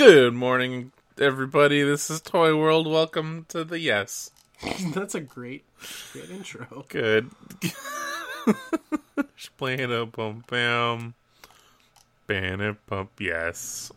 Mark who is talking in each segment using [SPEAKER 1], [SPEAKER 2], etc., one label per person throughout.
[SPEAKER 1] Good morning, everybody. This is Toy World. Welcome to the Yes.
[SPEAKER 2] That's a great, great intro.
[SPEAKER 1] Good. Playing a bum bam. Ban pump. Yes.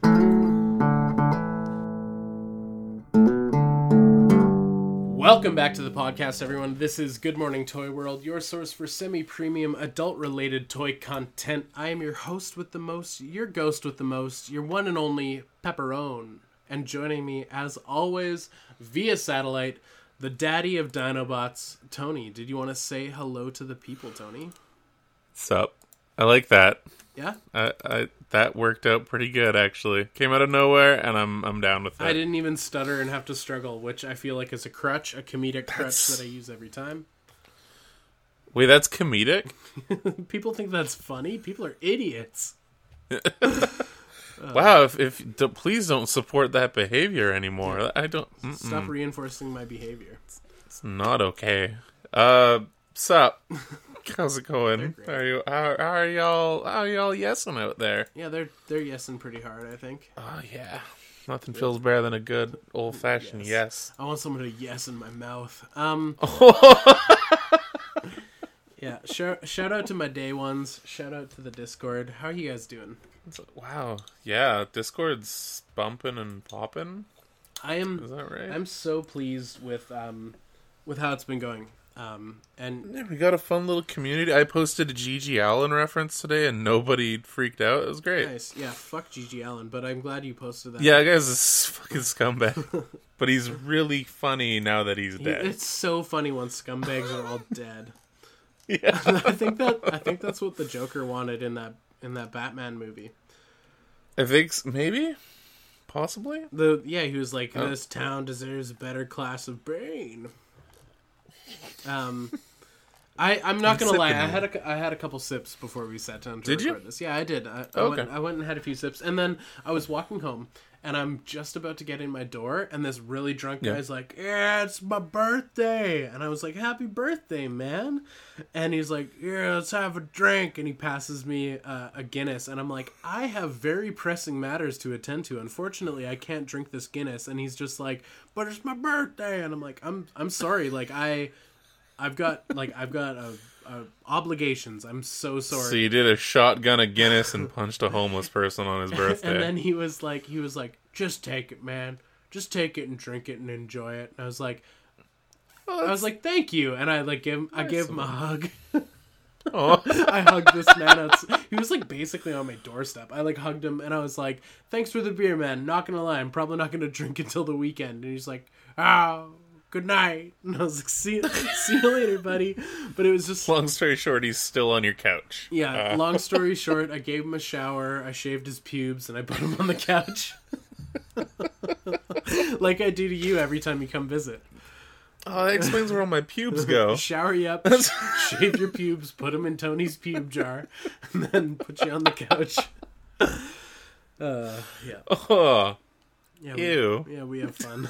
[SPEAKER 2] Welcome back to the podcast, everyone. This is Good Morning Toy World, your source for semi premium adult related toy content. I am your host with the most, your ghost with the most, your one and only Pepperone. And joining me, as always, via satellite, the daddy of Dinobots, Tony. Did you want to say hello to the people, Tony?
[SPEAKER 1] Sup. I like that.
[SPEAKER 2] Yeah?
[SPEAKER 1] I, I that worked out pretty good actually. Came out of nowhere, and I'm I'm down with it.
[SPEAKER 2] I didn't even stutter and have to struggle, which I feel like is a crutch, a comedic crutch
[SPEAKER 1] That's-
[SPEAKER 2] that I use every time.
[SPEAKER 1] Wait, that's comedic.
[SPEAKER 2] People think that's funny. People are idiots.
[SPEAKER 1] wow. If if d- please don't support that behavior anymore. I don't. mm,
[SPEAKER 2] Stop reinforcing my behavior.
[SPEAKER 1] It's not okay. Uh, sup? How's it going? are you? How, how are y'all? How are y'all yesing out there?
[SPEAKER 2] Yeah, they're they're yesing pretty hard. I think.
[SPEAKER 1] Oh yeah, nothing feels better than a good old fashioned yes.
[SPEAKER 2] I want someone to yes in my mouth. Um. yeah. Shout shout out to my day ones. Shout out to the Discord. How are you guys doing?
[SPEAKER 1] wow. Yeah, Discord's bumping and popping.
[SPEAKER 2] I am.
[SPEAKER 1] Is that right?
[SPEAKER 2] I'm so pleased with um, with how it's been going. Um, and
[SPEAKER 1] Yeah, we got a fun little community. I posted a GG Allin reference today, and nobody freaked out. It was great.
[SPEAKER 2] nice. Yeah. Fuck GG Allin, but I'm glad you posted that.
[SPEAKER 1] Yeah, that guy's a fucking scumbag, but he's really funny now that he's
[SPEAKER 2] He-
[SPEAKER 1] dead.
[SPEAKER 2] It's so funny when scumbags are all dead.
[SPEAKER 1] Yeah.
[SPEAKER 2] I think that I think that's what the Joker wanted in that in that Batman movie.
[SPEAKER 1] I think maybe, possibly.
[SPEAKER 2] The yeah, he was like,
[SPEAKER 1] Oh.
[SPEAKER 2] "This town deserves a better class of brain." Um, I I'm not gonna lie. I had a I had a couple sips before we sat down to
[SPEAKER 1] Did you?
[SPEAKER 2] record this. Yeah, I did. I, I,
[SPEAKER 1] Okay.
[SPEAKER 2] went, I went and had a few sips, and then I was walking home, and I'm just about to get in my door, and this really drunk
[SPEAKER 1] Yeah.
[SPEAKER 2] guy's like, "Yeah, it's my birthday," and I was like, "Happy birthday, man!" And he's like, "Yeah, let's have a drink," and he passes me uh, a Guinness, and I'm like, "I have very pressing matters to attend to. Unfortunately, I can't drink this Guinness." And he's just like, "But it's my birthday," and I'm like, "I'm I'm sorry, like I." I've got like I've got uh uh obligations. I'm so sorry.
[SPEAKER 1] So you did a shotgun of Guinness and punched a homeless person on his birthday.
[SPEAKER 2] and then he was like, he was like, just take it, man. Just take it and drink it and enjoy it. And I was like, I was like, thank you. And I like give him, I gave him a hug.
[SPEAKER 1] oh,
[SPEAKER 2] I hugged this man. Out, he was like basically on my doorstep. I like hugged him and I was like, thanks for the beer, man. Not gonna lie, I'm probably not gonna drink until the weekend. And he's like, oh, good night. And I was like, see, see you later, buddy. But it was just
[SPEAKER 1] long story short, he's still on your couch.
[SPEAKER 2] Yeah,
[SPEAKER 1] Uh,
[SPEAKER 2] long story short, I gave him a shower, I shaved his pubes, and I put him on the couch. like I do to you every time you come visit.
[SPEAKER 1] oh, that explains where all my pubes go.
[SPEAKER 2] Shower you up, shave your pubes, put them in Tony's pube jar, and then put you on the couch. Uh, yeah.
[SPEAKER 1] Oh,
[SPEAKER 2] yeah we,
[SPEAKER 1] ew.
[SPEAKER 2] Yeah, we have fun.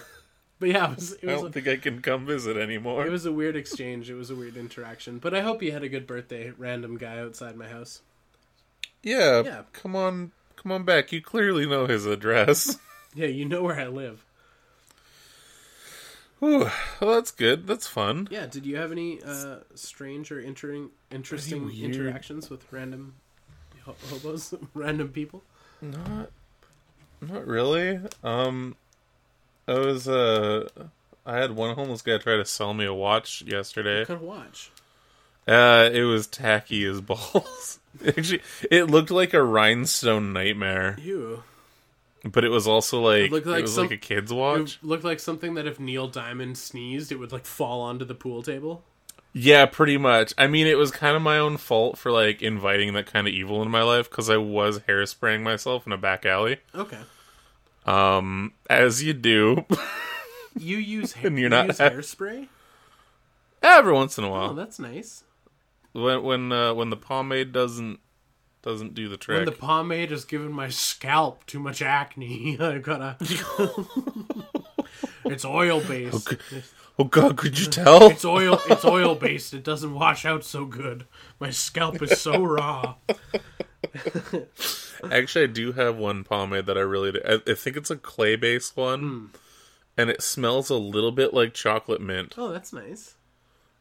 [SPEAKER 2] But yeah, it was, it
[SPEAKER 1] I don't
[SPEAKER 2] a,
[SPEAKER 1] think I can come visit anymore.
[SPEAKER 2] it was a weird exchange. It was a weird interaction. But I hope you had a good birthday, random guy outside my house.
[SPEAKER 1] yeah,
[SPEAKER 2] Yeah.
[SPEAKER 1] come on, come on back. You clearly know his address.
[SPEAKER 2] Yeah, you know where I live.
[SPEAKER 1] Ooh, well, that's good. That's fun.
[SPEAKER 2] Yeah, did you have any uh, strange or inter- interesting interactions with random hobos, random people?
[SPEAKER 1] Not, not really. Um, I was uh, I had one homeless guy try to sell me a watch yesterday.
[SPEAKER 2] Could watch.
[SPEAKER 1] Uh, it was tacky as balls. Actually, it looked like a rhinestone nightmare,
[SPEAKER 2] Ew.
[SPEAKER 1] but it was also like it,
[SPEAKER 2] looked like
[SPEAKER 1] was
[SPEAKER 2] some-
[SPEAKER 1] like a kid's watch.
[SPEAKER 2] It looked like something that if Neil Diamond sneezed, it would like fall onto the pool table.
[SPEAKER 1] Yeah, pretty much. I mean, it was kind of my own fault for like inviting that kind of evil in my life because I was hairspraying myself in a back alley.
[SPEAKER 2] Okay.
[SPEAKER 1] Um, as you do,
[SPEAKER 2] You use hair,
[SPEAKER 1] And you're
[SPEAKER 2] you
[SPEAKER 1] not-
[SPEAKER 2] use hairspray?
[SPEAKER 1] every once in a while.
[SPEAKER 2] Oh, that's nice.
[SPEAKER 1] when when uh, when the pomade doesn't doesn't do the trick.
[SPEAKER 2] When the pomade has given my scalp too much acne, I gotta. It's oil based.
[SPEAKER 1] Oh god, could you tell?
[SPEAKER 2] It's oil. It's oil based. It doesn't wash out so good. My scalp is so raw.
[SPEAKER 1] Actually, I do have one pomade that I really. Do. I, I think it's a clay based one,
[SPEAKER 2] Hmm.
[SPEAKER 1] and it smells a little bit like chocolate mint.
[SPEAKER 2] Oh, that's nice.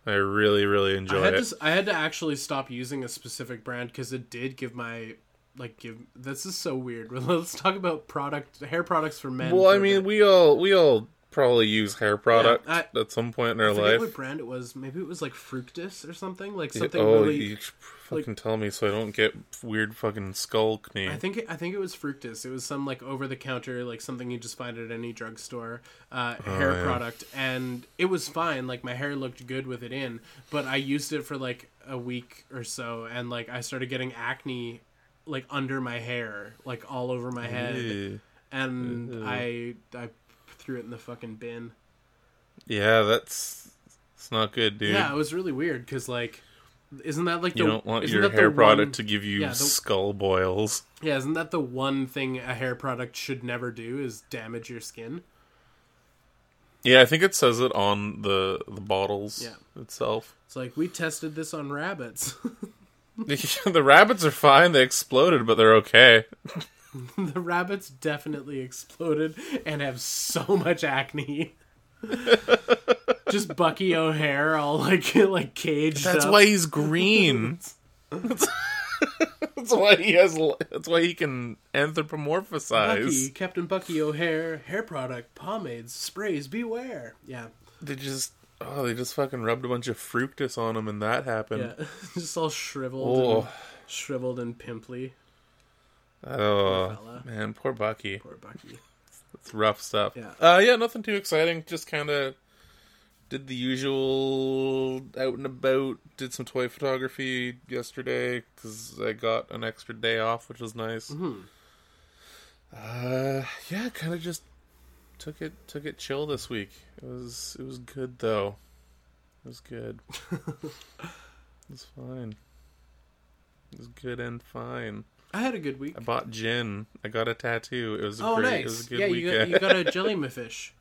[SPEAKER 1] I really, really
[SPEAKER 2] I
[SPEAKER 1] enjoy
[SPEAKER 2] had
[SPEAKER 1] it.
[SPEAKER 2] to. s- I had to actually stop using a specific brand because it did give my like give. This is so weird. Let's talk about product hair products for men.
[SPEAKER 1] Well,
[SPEAKER 2] for
[SPEAKER 1] I
[SPEAKER 2] a
[SPEAKER 1] mean, we all we all probably use hair product
[SPEAKER 2] I-
[SPEAKER 1] at some point in their
[SPEAKER 2] I
[SPEAKER 1] life.
[SPEAKER 2] what brand it was. Maybe it was like Fructis or something. Like something
[SPEAKER 1] oh,
[SPEAKER 2] really.
[SPEAKER 1] you fucking tell me so I don't get weird fucking skull knee.
[SPEAKER 2] I think it, I think it was Fructis. It was some like over the counter, like something you just find at any drugstore, uh, hair
[SPEAKER 1] Oh, yeah.
[SPEAKER 2] product, and it was fine. Like my hair looked good with it in, but I used it for like a week or so, and like I started getting acne, like under my hair, like all over my head,
[SPEAKER 1] Ew.
[SPEAKER 2] and I I threw it in the fucking bin.
[SPEAKER 1] Yeah, that's it's not good, dude.
[SPEAKER 2] Yeah, it was really weird because like, isn't that like
[SPEAKER 1] you
[SPEAKER 2] the
[SPEAKER 1] don't want your hair product
[SPEAKER 2] one-
[SPEAKER 1] to give you
[SPEAKER 2] yeah, the-
[SPEAKER 1] skull boils.
[SPEAKER 2] Yeah, isn't that the one thing a hair product should never do is damage your skin?
[SPEAKER 1] Yeah, I think it says it on the the bottles
[SPEAKER 2] Yeah.
[SPEAKER 1] itself.
[SPEAKER 2] It's like we tested this on rabbits.
[SPEAKER 1] the rabbits are fine; they exploded, but they're okay.
[SPEAKER 2] the rabbits definitely exploded and have so much acne. Just Bucky O'Hare all like like caged
[SPEAKER 1] That's
[SPEAKER 2] up.
[SPEAKER 1] why he's green. that's, that's why he has. That's why he can anthropomorphize. Bucky.
[SPEAKER 2] Captain Bucky O'Hare, hair product, pomades, sprays, beware. Yeah,
[SPEAKER 1] They just oh, they just fucking rubbed a bunch of fructis on him, and that happened.
[SPEAKER 2] yeah. Just all shriveled,
[SPEAKER 1] Oh,
[SPEAKER 2] and, shriveled and pimply.
[SPEAKER 1] Oh
[SPEAKER 2] fella.
[SPEAKER 1] man, poor Bucky.
[SPEAKER 2] Poor Bucky.
[SPEAKER 1] It's rough stuff.
[SPEAKER 2] Yeah.
[SPEAKER 1] Uh, yeah, nothing too exciting. Just kind of did the usual out and about. Did some toy photography yesterday because I got an extra day off, which was nice.
[SPEAKER 2] Mhm.
[SPEAKER 1] Uh, yeah, kind of just took it took it chill this week. It was it was good though. It was good. it was fine. It was good and fine.
[SPEAKER 2] I had a good week.
[SPEAKER 1] I bought gin. I got a tattoo. It was a
[SPEAKER 2] Oh,
[SPEAKER 1] great.
[SPEAKER 2] nice.
[SPEAKER 1] It was a good
[SPEAKER 2] yeah, you
[SPEAKER 1] weekend.
[SPEAKER 2] got, you got a jellyfish.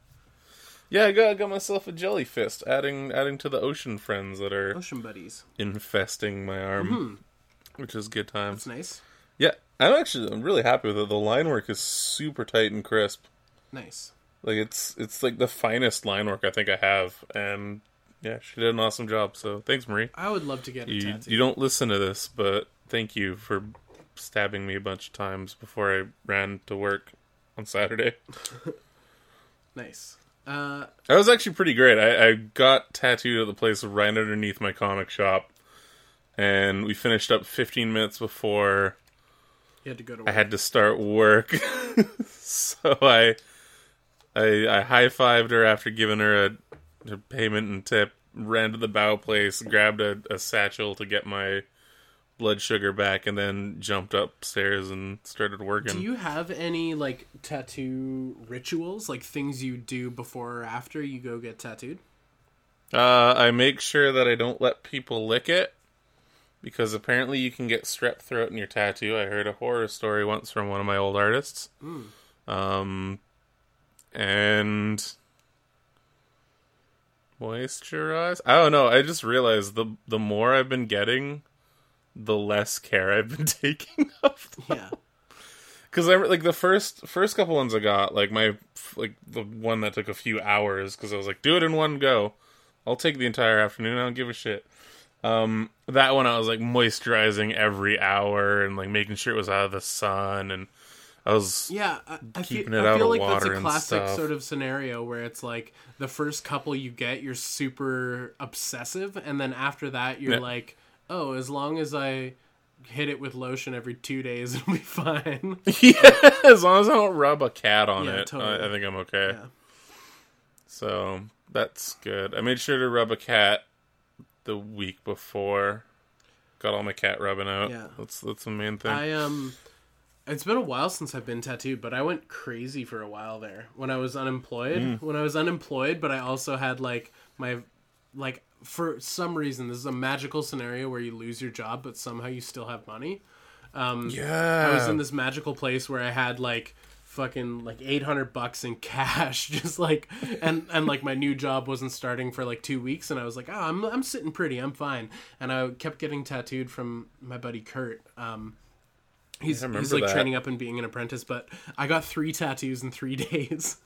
[SPEAKER 1] Yeah, I got, I got myself a jelly fist, adding adding to the ocean friends that are
[SPEAKER 2] Ocean buddies.
[SPEAKER 1] infesting my arm,
[SPEAKER 2] Hmm,
[SPEAKER 1] which is good times.
[SPEAKER 2] that's nice.
[SPEAKER 1] Yeah, I'm actually I'm really happy with it. The line work is super tight and crisp.
[SPEAKER 2] Nice.
[SPEAKER 1] Like it's it's like the finest line work I think I have, and yeah, she did an awesome job. So thanks, Marie.
[SPEAKER 2] I would love to get a
[SPEAKER 1] You
[SPEAKER 2] tattoo.
[SPEAKER 1] you don't listen to this, but thank you for stabbing me a bunch of times before I ran to work on Saturday.
[SPEAKER 2] Nice. Uh,
[SPEAKER 1] That was actually pretty great. I, I got tattooed at the place right underneath my comic shop, and we finished up 15 minutes before
[SPEAKER 2] you had to go to
[SPEAKER 1] I had to start work. so I, I, I high fived her after giving her a, a payment and tip. Ran to the bow place, grabbed a, a satchel to get my blood sugar back, and then jumped upstairs and started working.
[SPEAKER 2] Do you have any like tattoo rituals, like things you do before or after you go get tattooed?
[SPEAKER 1] Uh, I make sure that I don't let people lick it because apparently you can get strep throat in your tattoo. I heard a horror story once from one of my old artists. Um, and moisturize. I don't know. I just realized the the more I've been getting, the less care I've been taking of them
[SPEAKER 2] Yeah.
[SPEAKER 1] because I like the first first couple ones I got, like my like the one that took a few hours because I was like, do it in one go. I'll take the entire afternoon. I don't give a shit. Um, that one I was like moisturizing every hour and like making sure it was out of the sun, and I was
[SPEAKER 2] Yeah, I, I
[SPEAKER 1] Keeping
[SPEAKER 2] feel,
[SPEAKER 1] it
[SPEAKER 2] I
[SPEAKER 1] out
[SPEAKER 2] feel
[SPEAKER 1] of
[SPEAKER 2] like that's
[SPEAKER 1] water
[SPEAKER 2] a
[SPEAKER 1] and
[SPEAKER 2] classic sort of scenario where it's like the first couple you get, you're super obsessive, and then after that, you're
[SPEAKER 1] Yeah.
[SPEAKER 2] like, oh, as long as I hit it with lotion every two days, it'll be fine.
[SPEAKER 1] yeah. As long as I don't rub a cat on
[SPEAKER 2] Yeah,
[SPEAKER 1] it,
[SPEAKER 2] totally.
[SPEAKER 1] I, I think I'm okay.
[SPEAKER 2] Yeah.
[SPEAKER 1] So that's good. I made sure to rub a cat the week before. Got all my cat rubbing out.
[SPEAKER 2] Yeah.
[SPEAKER 1] that's that's the main thing.
[SPEAKER 2] I um it's been a while since I've been tattooed, but I went crazy for a while there when I was unemployed.
[SPEAKER 1] Mm.
[SPEAKER 2] When I was unemployed, but I also had like my like for some reason this is a magical scenario where you lose your job but somehow you still have money.
[SPEAKER 1] yeah,
[SPEAKER 2] I was in this magical place where I had like fucking like 800 bucks in cash just like and and like my new job wasn't starting for like 2 weeks and I was like, "Oh, I'm I'm sitting pretty. I'm fine." And I kept getting tattooed from my buddy Kurt. Um He's,
[SPEAKER 1] I remember
[SPEAKER 2] he's like
[SPEAKER 1] that.
[SPEAKER 2] training up and being an apprentice, but I got three tattoos in three days,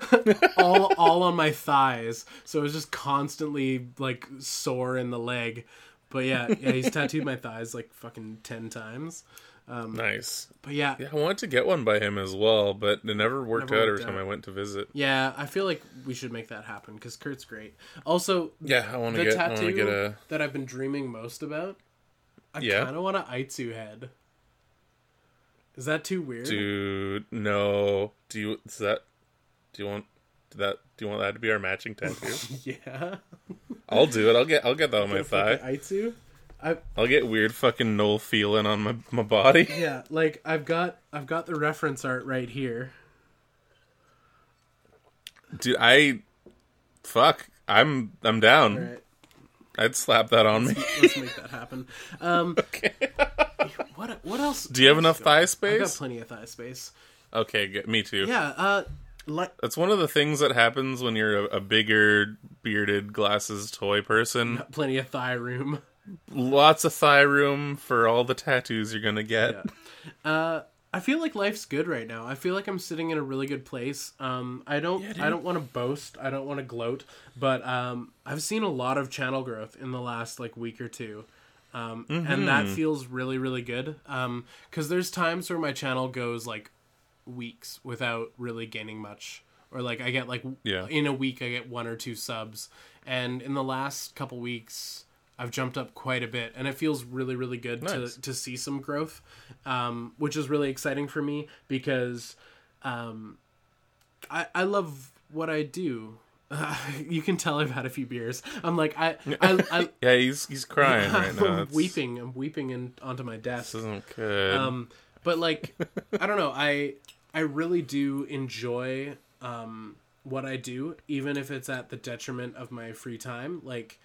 [SPEAKER 2] all all on my thighs. So it was just constantly like sore in the leg. But yeah, yeah, he's tattooed my thighs like fucking ten times.
[SPEAKER 1] Um, nice.
[SPEAKER 2] But yeah,
[SPEAKER 1] Yeah, I wanted to get one by him as well, but it never worked
[SPEAKER 2] Never
[SPEAKER 1] out every time
[SPEAKER 2] out.
[SPEAKER 1] I went to visit.
[SPEAKER 2] Yeah, I feel like we should make that happen because Kurt's great. Also,
[SPEAKER 1] Yeah, I want to get. I
[SPEAKER 2] tattoo
[SPEAKER 1] to get a.
[SPEAKER 2] that I've been dreaming most about, I
[SPEAKER 1] Yeah?
[SPEAKER 2] kind of want a Aitsu head. Is that too weird?
[SPEAKER 1] Dude, no. Do you? Is that? Do you want that? Do you want that to be our matching tattoo?
[SPEAKER 2] Yeah.
[SPEAKER 1] I'll do it. I'll get. I'll get that on my thigh.
[SPEAKER 2] Aitsu. I
[SPEAKER 1] I'll get weird fucking Noel feeling on my my body.
[SPEAKER 2] yeah, like I've got I've got the reference art right here.
[SPEAKER 1] Dude, I. Fuck. I'm. I'm down.
[SPEAKER 2] All right,
[SPEAKER 1] I'd slap that on me.
[SPEAKER 2] let's make that happen. Um, what what else?
[SPEAKER 1] Do you have enough thigh space?
[SPEAKER 2] I got plenty of thigh space.
[SPEAKER 1] Okay, get me too.
[SPEAKER 2] Yeah. Uh, like
[SPEAKER 1] That's one of the things that happens when you're a, a bigger, bearded, glasses toy person.
[SPEAKER 2] plenty of thigh room.
[SPEAKER 1] Lots of thigh room for all the tattoos you're gonna get.
[SPEAKER 2] Yeah. Uh, I feel like life's good right now. I feel like I'm sitting in a really good place. Um, I don't, I don't want to boast. I don't want to gloat, but um, I've seen a lot of channel growth in the last like week or two, um, and that feels really, really good. Um, because there's times where my channel goes like weeks without really gaining much, or like I get like
[SPEAKER 1] Yeah.
[SPEAKER 2] in a week I get one or two subs, and in the last couple weeks. I've jumped up quite a bit, and it feels really, really good
[SPEAKER 1] Nice.
[SPEAKER 2] to to see some growth, um, which is really exciting for me because um, I I love what I do. you can tell I've had a few beers. I'm like I I, I
[SPEAKER 1] Yeah, he's he's crying right now.
[SPEAKER 2] I'm
[SPEAKER 1] It's-
[SPEAKER 2] weeping. I'm weeping in, onto my desk.
[SPEAKER 1] This isn't good.
[SPEAKER 2] Um, but like, I don't know. I I really do enjoy um, what I do, even if it's at the detriment of my free time. Like,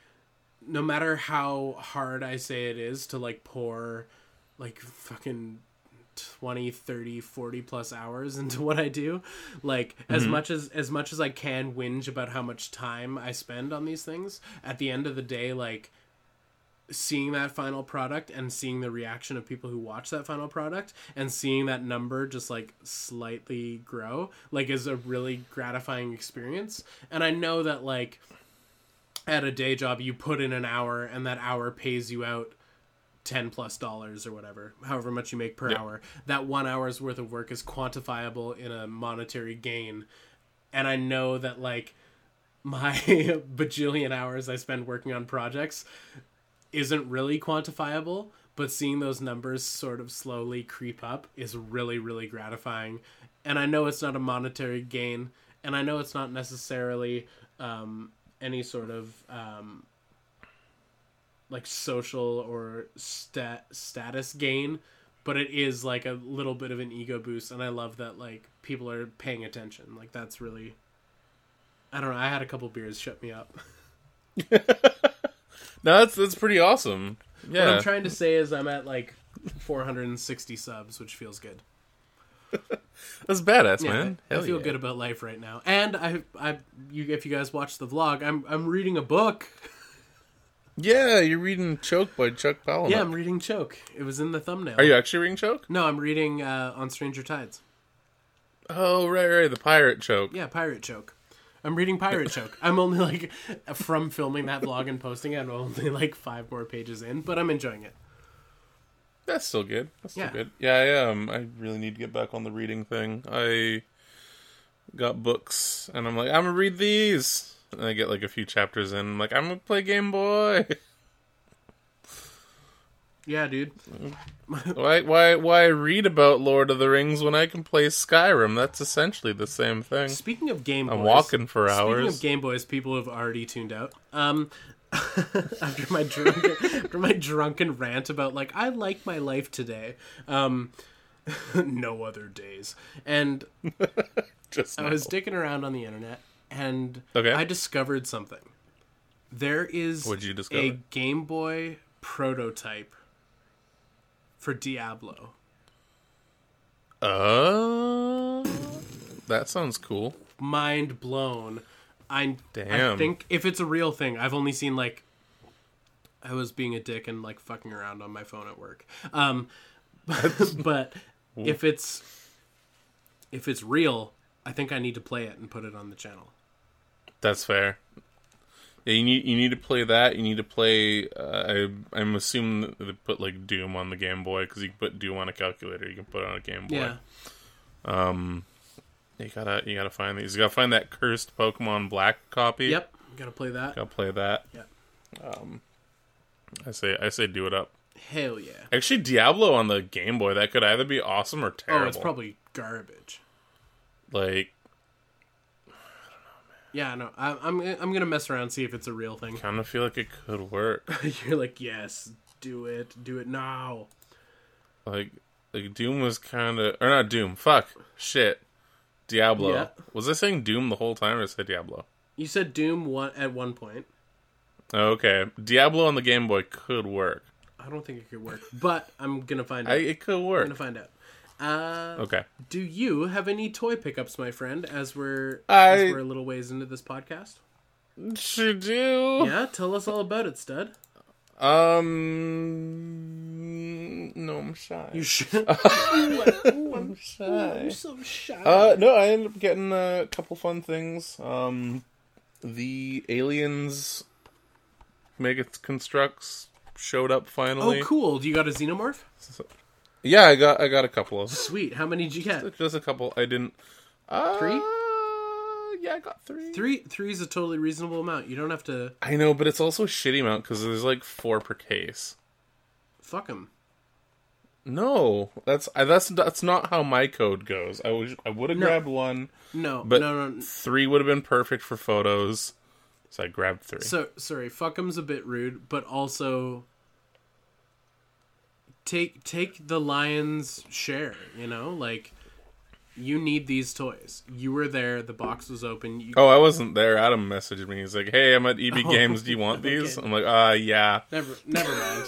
[SPEAKER 2] no matter how hard I say it is to like pour like fucking 20 30 40 plus hours into what i do like as mm-hmm. much as as much as i can whinge about how much time i spend on these things at the end of the day like seeing that final product and seeing the reaction of people who watch that final product and seeing that number just like slightly grow like is a really gratifying experience. And i know that like at a day job you put in an hour and that hour pays you out 10 plus dollars or whatever however much you make per
[SPEAKER 1] Yeah.
[SPEAKER 2] hour that one hour's worth of work is quantifiable in a monetary gain and i know that like my bajillion hours i spend working on projects isn't really quantifiable, but seeing those numbers sort of slowly creep up is really, really gratifying. And I know it's not a monetary gain, and I know it's not necessarily um, any sort of um, like social or stat status gain, but it is like a little bit of an ego boost, and I love that like people are paying attention. Like that's really, I don't know. I had a couple beers shut me up.
[SPEAKER 1] no, that's that's pretty awesome.
[SPEAKER 2] What
[SPEAKER 1] Yeah,
[SPEAKER 2] I'm trying to say is I'm at like 460 subs, which feels good.
[SPEAKER 1] that's badass,
[SPEAKER 2] Yeah,
[SPEAKER 1] man.
[SPEAKER 2] I, I feel
[SPEAKER 1] yeah.
[SPEAKER 2] good about life right now. And I, I, you, if you guys watch the vlog, I'm, I'm reading a book.
[SPEAKER 1] Yeah, you're reading Choke by Chuck Palahniuk.
[SPEAKER 2] Yeah, I'm reading Choke. It was in the thumbnail.
[SPEAKER 1] Are you actually reading Choke?
[SPEAKER 2] No, I'm reading uh, on Stranger Tides.
[SPEAKER 1] Oh, right, right, the pirate Choke.
[SPEAKER 2] Yeah, Pirate Choke. I'm reading Pirate Choke. I'm only like from filming that vlog and posting it. I'm only like five more pages in, but I'm enjoying it.
[SPEAKER 1] That's still good. That's still
[SPEAKER 2] Yeah.
[SPEAKER 1] good. Yeah, I um, I really need to get back on the reading thing. I got books, and I'm like, I'm gonna read these. And I get like a few chapters in. I'm like, I'm gonna play Game Boy.
[SPEAKER 2] Yeah, dude.
[SPEAKER 1] why, why, why read about Lord of the Rings when I can play Skyrim? That's essentially the same thing.
[SPEAKER 2] Speaking of Game Boys,
[SPEAKER 1] I'm walking for hours.
[SPEAKER 2] Speaking of Game Boys, people have already tuned out. Um, after my drunken, after my drunken rant about like I like my life today, um, no other days, and
[SPEAKER 1] Just
[SPEAKER 2] I was dicking around on the internet, and
[SPEAKER 1] Okay.
[SPEAKER 2] I discovered something. There is
[SPEAKER 1] What'd you discover?
[SPEAKER 2] a Game Boy prototype for Diablo.
[SPEAKER 1] Oh. That sounds cool.
[SPEAKER 2] mind blown. I I think if it's a real thing, I've only seen like I was being a dick and like fucking around on my phone at work. Um, but if it's if it's real, I think I need to play it and put it on the channel.
[SPEAKER 1] That's fair. Yeah, you need you need to play that. You need to play. Uh, I I'm assuming they put like Doom on the Game Boy because you can put Doom on a calculator. You can put it on a Game Boy.
[SPEAKER 2] Yeah.
[SPEAKER 1] You gotta you gotta find these. You gotta find that cursed Pokemon Black copy.
[SPEAKER 2] Yep. you Gotta play that.
[SPEAKER 1] Gotta play that.
[SPEAKER 2] Yeah.
[SPEAKER 1] Um, I say I say do it up.
[SPEAKER 2] Hell yeah.
[SPEAKER 1] Actually, Diablo on the Game Boy that could either be awesome or terrible.
[SPEAKER 2] Oh, it's probably garbage.
[SPEAKER 1] like I don't know, man.
[SPEAKER 2] Yeah, no, I, I'm I'm gonna mess around see if it's a real thing.
[SPEAKER 1] kind of feel like it could work.
[SPEAKER 2] You're like, yes, do it, do it now.
[SPEAKER 1] like like Doom was kind of or not Doom. Fuck shit. Diablo.
[SPEAKER 2] Yeah.
[SPEAKER 1] Was I saying Doom the whole time or say Diablo?
[SPEAKER 2] You said Doom one at one point.
[SPEAKER 1] Okay, Diablo on the Game Boy could work.
[SPEAKER 2] I don't think it could work, but I'm gonna find out.
[SPEAKER 1] I, it could work.
[SPEAKER 2] I'm gonna find out. Uh,
[SPEAKER 1] Okay.
[SPEAKER 2] Do you have any toy pickups, my friend? As we're
[SPEAKER 1] I-
[SPEAKER 2] as we're a little ways into this podcast.
[SPEAKER 1] Should do.
[SPEAKER 2] Yeah, tell us all about it, Stud.
[SPEAKER 1] Um. No, I'm shy.
[SPEAKER 2] You should.
[SPEAKER 1] I'm shy.
[SPEAKER 2] You're so shy.
[SPEAKER 1] Uh, no, I ended up getting a couple fun things. Um, the aliens Mega Constructs showed up finally.
[SPEAKER 2] oh, cool. Do you got a xenomorph?
[SPEAKER 1] Yeah, I got I got a couple of Them.
[SPEAKER 2] Sweet. How many did you get?
[SPEAKER 1] just a couple. I didn't. Uh,
[SPEAKER 2] Three?
[SPEAKER 1] Yeah, I got three.
[SPEAKER 2] Three. Three is a totally reasonable amount. You don't have to
[SPEAKER 1] I know, but it's also a shitty amount because there's like four per case.
[SPEAKER 2] fuck them.
[SPEAKER 1] No, that's I, that's that's not how my code goes. I was I would have
[SPEAKER 2] No.
[SPEAKER 1] grabbed one,
[SPEAKER 2] No,
[SPEAKER 1] but
[SPEAKER 2] no, no.
[SPEAKER 1] three would have been perfect for photos. So I grabbed three.
[SPEAKER 2] So sorry, fuck 'em's a bit rude, but also take take the lion's share. You know, like you need these toys. You were there. The box was open. You,
[SPEAKER 1] Oh, I wasn't there. Adam messaged me. He's like, "Hey, I'm at EB
[SPEAKER 2] Oh,
[SPEAKER 1] Games. Do you want these?" I'm like, "Uh, yeah."
[SPEAKER 2] Never, never mind.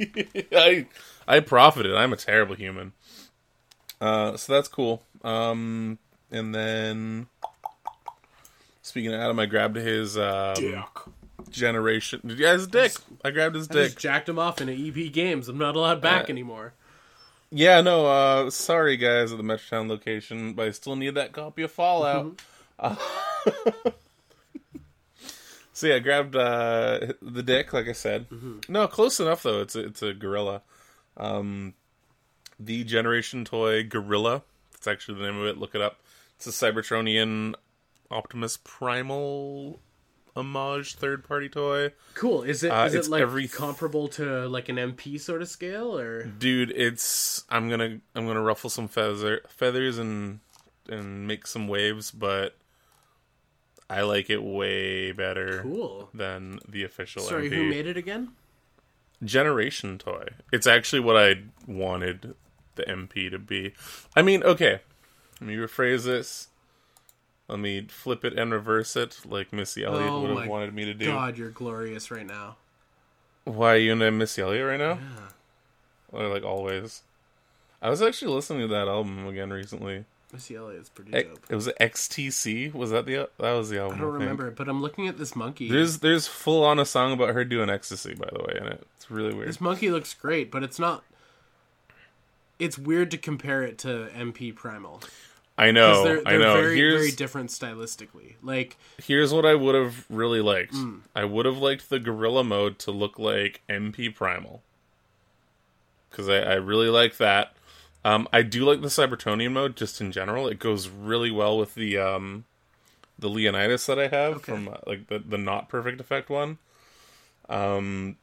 [SPEAKER 1] I I profited. I'm a terrible human. Uh, so that's cool. Um, and then speaking of Adam, I grabbed his um, generation. Yeah, his dick. I grabbed his
[SPEAKER 2] I
[SPEAKER 1] dick.
[SPEAKER 2] jacked him off in a EB Games. I'm not allowed back
[SPEAKER 1] Uh,
[SPEAKER 2] anymore.
[SPEAKER 1] Yeah, no. Uh, sorry guys at the Metrotown location, but I still need that copy of Fallout. Uh, so yeah, I grabbed uh, the dick, like I said. No, close enough though. It's a, it's a gorilla. Um, the Generation toy Gorilla. That's actually the name of it. Look it up. It's a Cybertronian Optimus Primal homage third party toy.
[SPEAKER 2] Cool. Is it
[SPEAKER 1] uh,
[SPEAKER 2] is it like
[SPEAKER 1] every-
[SPEAKER 2] comparable to like an MP sort of scale or?
[SPEAKER 1] dude it's i'm gonna i'm gonna ruffle some feather feathers and and make some waves but i like it way better
[SPEAKER 2] Cool.
[SPEAKER 1] than the official
[SPEAKER 2] Sorry,
[SPEAKER 1] MP.
[SPEAKER 2] who made it again?
[SPEAKER 1] Generation toy. It's actually what i wanted the mp to be. I mean okay let me rephrase this. Let me flip it and reverse it like missy elliott
[SPEAKER 2] Oh
[SPEAKER 1] would have wanted me to do.
[SPEAKER 2] God, you're glorious right now.
[SPEAKER 1] why are you into missy elliott right now? Or like always. I was actually listening to that album again recently
[SPEAKER 2] Missy Elliott's pretty dope.
[SPEAKER 1] It was XTC. Was that the that was the album?
[SPEAKER 2] I don't
[SPEAKER 1] think.
[SPEAKER 2] remember, but I'm looking at this monkey.
[SPEAKER 1] There's there's full on a song about her doing ecstasy, by the way, in it. It's really weird.
[SPEAKER 2] This monkey looks great, but it's not. It's weird to compare it to MP Primal
[SPEAKER 1] I know.
[SPEAKER 2] they're,
[SPEAKER 1] I
[SPEAKER 2] they're
[SPEAKER 1] know.
[SPEAKER 2] very
[SPEAKER 1] here's
[SPEAKER 2] very different stylistically. Like
[SPEAKER 1] here's what I would have really liked.
[SPEAKER 2] Hmm.
[SPEAKER 1] I would have liked the gorilla mode to look like MP Primal because I, I really like that. Um, I do like the Cybertronian mode just in general. It goes really well with the um, the Leonidas that I have
[SPEAKER 2] Okay.
[SPEAKER 1] from uh, like the the not perfect effect one. Um,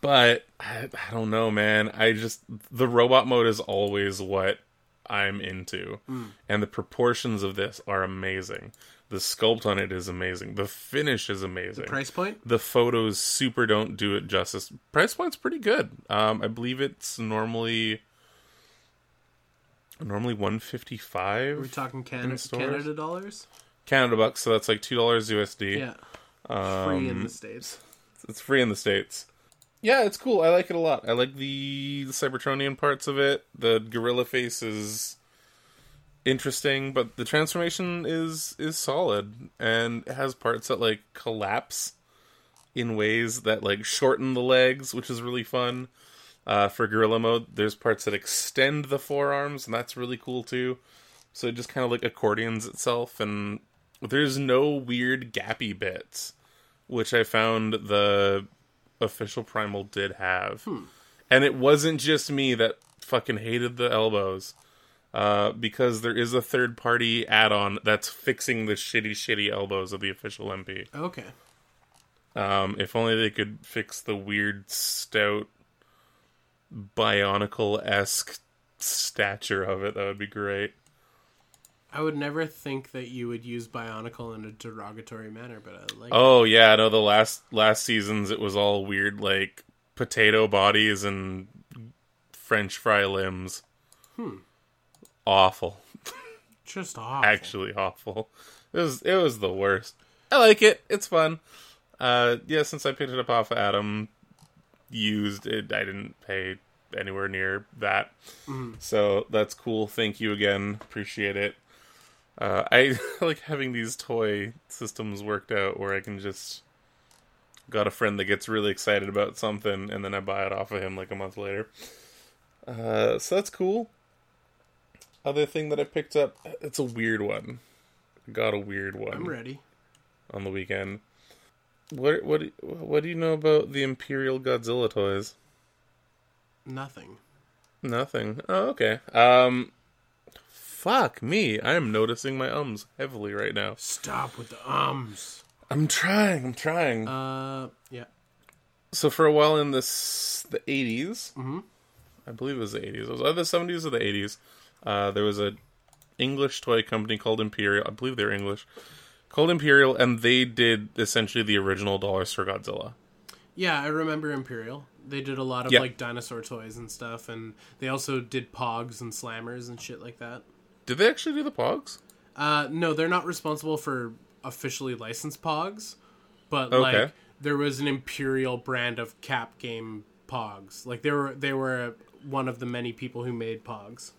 [SPEAKER 1] but I, I don't know, man. I just the robot mode is always what I'm into, and the proportions of this are amazing. The sculpt on it is amazing. The finish is amazing
[SPEAKER 2] price point.
[SPEAKER 1] the photos super don't do it justice. Price point's pretty good. Um, I believe it's normally normally one fifty
[SPEAKER 2] Are we talking Canada. Canada dollars?
[SPEAKER 1] Canada bucks, so that's like two dollars USD.
[SPEAKER 2] Yeah,
[SPEAKER 1] Um,
[SPEAKER 2] free in the states.
[SPEAKER 1] It's free in the states. Yeah, it's cool. I like it a lot. I like the, the Cybertronian parts of it. The gorilla face is interesting, but the transformation is is solid and it has parts that like collapse in ways that like shorten the legs, which is really fun. Uh, for gorilla mode, there's parts that extend the forearms, and that's really cool too. So it just kind of like accordions itself, and there's no weird gappy bits, which I found the official primal did have. And it wasn't just me that fucking hated the elbows. Uh, because there is a third party add on that's fixing the shitty, shitty elbows of the official MP.
[SPEAKER 2] Okay.
[SPEAKER 1] Um, if only they could fix the weird, stout, bionicle esque stature of it, that would be great.
[SPEAKER 2] I would never think that you would use Bionicle in a derogatory manner, but I like.
[SPEAKER 1] Oh yeah, no, the last last seasons it was all weird like potato bodies and French fry limbs.
[SPEAKER 2] Hmm.
[SPEAKER 1] Awful.
[SPEAKER 2] just awful.
[SPEAKER 1] Actually awful. It was it was the worst. I like it. It's fun. Uh yeah, since I picked it up off of Adam used it I didn't pay anywhere near that. So that's cool. Thank you again. Appreciate it. Uh, I like having these toy systems worked out where I can just got a friend that gets really excited about something and then I buy it off of him like a month later. Uh, so that's cool. Other thing that I picked up, it's a weird one. I got a weird one
[SPEAKER 2] I'm ready.
[SPEAKER 1] on the weekend. What what what do you know about the Imperial Godzilla toys?
[SPEAKER 2] Nothing.
[SPEAKER 1] Nothing. Oh, okay. Um, fuck me. I am noticing my ums heavily right now.
[SPEAKER 2] Stop with the ums.
[SPEAKER 1] I'm trying. I'm trying.
[SPEAKER 2] Uh, yeah.
[SPEAKER 1] so for a while in this the 80s,
[SPEAKER 2] Mhm.
[SPEAKER 1] I believe it was the 80s. It was either the 70s or the 80s. Uh, there was a English toy company called Imperial. I believe they're English. Called Imperial, and they did essentially the original Dollars for Godzilla.
[SPEAKER 2] Yeah, I remember Imperial. They did a lot of
[SPEAKER 1] Yeah.
[SPEAKER 2] like dinosaur toys and stuff, and they also did Pogs and Slammers and shit like that.
[SPEAKER 1] Did they actually do the Pogs?
[SPEAKER 2] Uh, no, they're not responsible for officially licensed Pogs, but
[SPEAKER 1] Okay.
[SPEAKER 2] like there was an Imperial brand of Cap Game Pogs. Like they were they were one of the many people who made Pogs.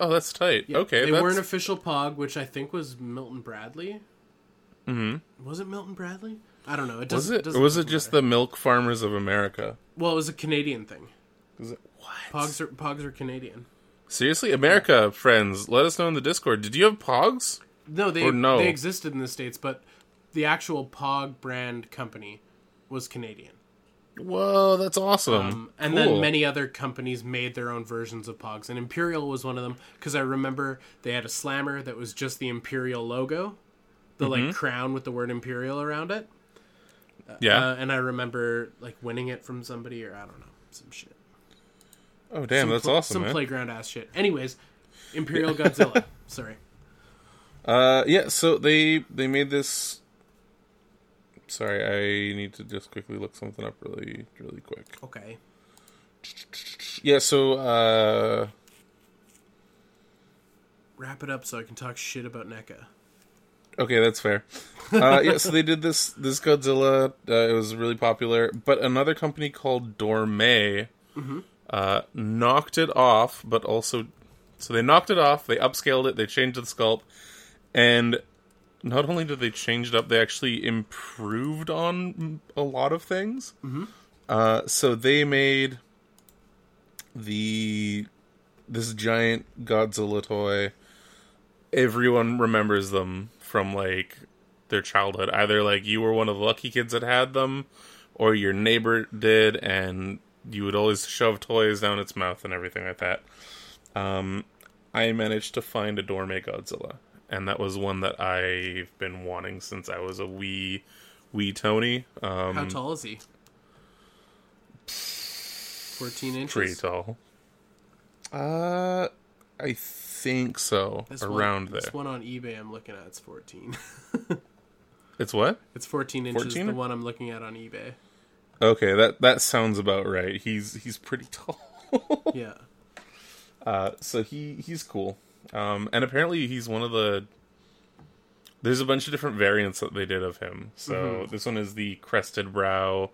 [SPEAKER 1] Oh, that's tight. okay,
[SPEAKER 2] they
[SPEAKER 1] that's...
[SPEAKER 2] weren't official Pog, which I think was Milton Bradley. Mm-hmm. Was it Milton Bradley? I don't know. It
[SPEAKER 1] was it? was it just
[SPEAKER 2] matter.
[SPEAKER 1] the Milk Farmers of America?
[SPEAKER 2] Well, it was a Canadian thing.
[SPEAKER 1] Was it what?
[SPEAKER 2] Pogs are Pogs are Canadian.
[SPEAKER 1] Seriously, America friends, let us know in the Discord. Did you have Pogs?
[SPEAKER 2] No, they
[SPEAKER 1] Or no?
[SPEAKER 2] they existed in the states, but the actual Pog brand company was Canadian.
[SPEAKER 1] Whoa, that's awesome.
[SPEAKER 2] Um, and
[SPEAKER 1] Cool.
[SPEAKER 2] then many other companies made their own versions of Pogs, and Imperial was one of them because I remember they had a slammer that was just the Imperial logo, the
[SPEAKER 1] Mm-hmm.
[SPEAKER 2] like crown with the word Imperial around it.
[SPEAKER 1] yeah.
[SPEAKER 2] Uh, and I remember like winning it from somebody or I don't know some shit.
[SPEAKER 1] oh, damn,
[SPEAKER 2] Some
[SPEAKER 1] that's
[SPEAKER 2] pl-
[SPEAKER 1] awesome,
[SPEAKER 2] Some
[SPEAKER 1] man.
[SPEAKER 2] playground ass shit. Anyways, Imperial Godzilla. Sorry.
[SPEAKER 1] Uh, yeah. So they they made this. Sorry, I need to just quickly look something up really really quick.
[SPEAKER 2] Okay.
[SPEAKER 1] Yeah. So uh,
[SPEAKER 2] Wrap it up so I can talk shit about NECA.
[SPEAKER 1] Okay, that's fair. Uh, yeah, so they did this this Godzilla. Uh, it was really popular, but another company called Dor Mei uh, knocked it off, but also so they knocked it off. They upscaled it. They changed the sculpt, and not only did they change it up, they actually improved on a lot of things. Uh, so they made the this giant Godzilla toy everyone remembers them from like their childhood. Either like you were one of the lucky kids that had them, or your neighbor did, and you would always shove toys down its mouth and everything like that. Um, I managed to find a Dor Mei Godzilla, and that was one that I've been wanting since I was a wee, wee Tony. Um,
[SPEAKER 2] How tall is he? Fourteen inches.
[SPEAKER 1] pretty tall. Uh, I think so.
[SPEAKER 2] This
[SPEAKER 1] around
[SPEAKER 2] one,
[SPEAKER 1] there.
[SPEAKER 2] This one on eBay I'm looking at it's 14.
[SPEAKER 1] It's what?
[SPEAKER 2] it's 14 inches.
[SPEAKER 1] 14?
[SPEAKER 2] The one I'm looking at on eBay.
[SPEAKER 1] Okay, that that sounds about right. He's he's pretty tall.
[SPEAKER 2] Yeah.
[SPEAKER 1] uh, so he he's cool. Um, and apparently he's one of the. There's a bunch of different variants that they did of him. So this one is the crested brow,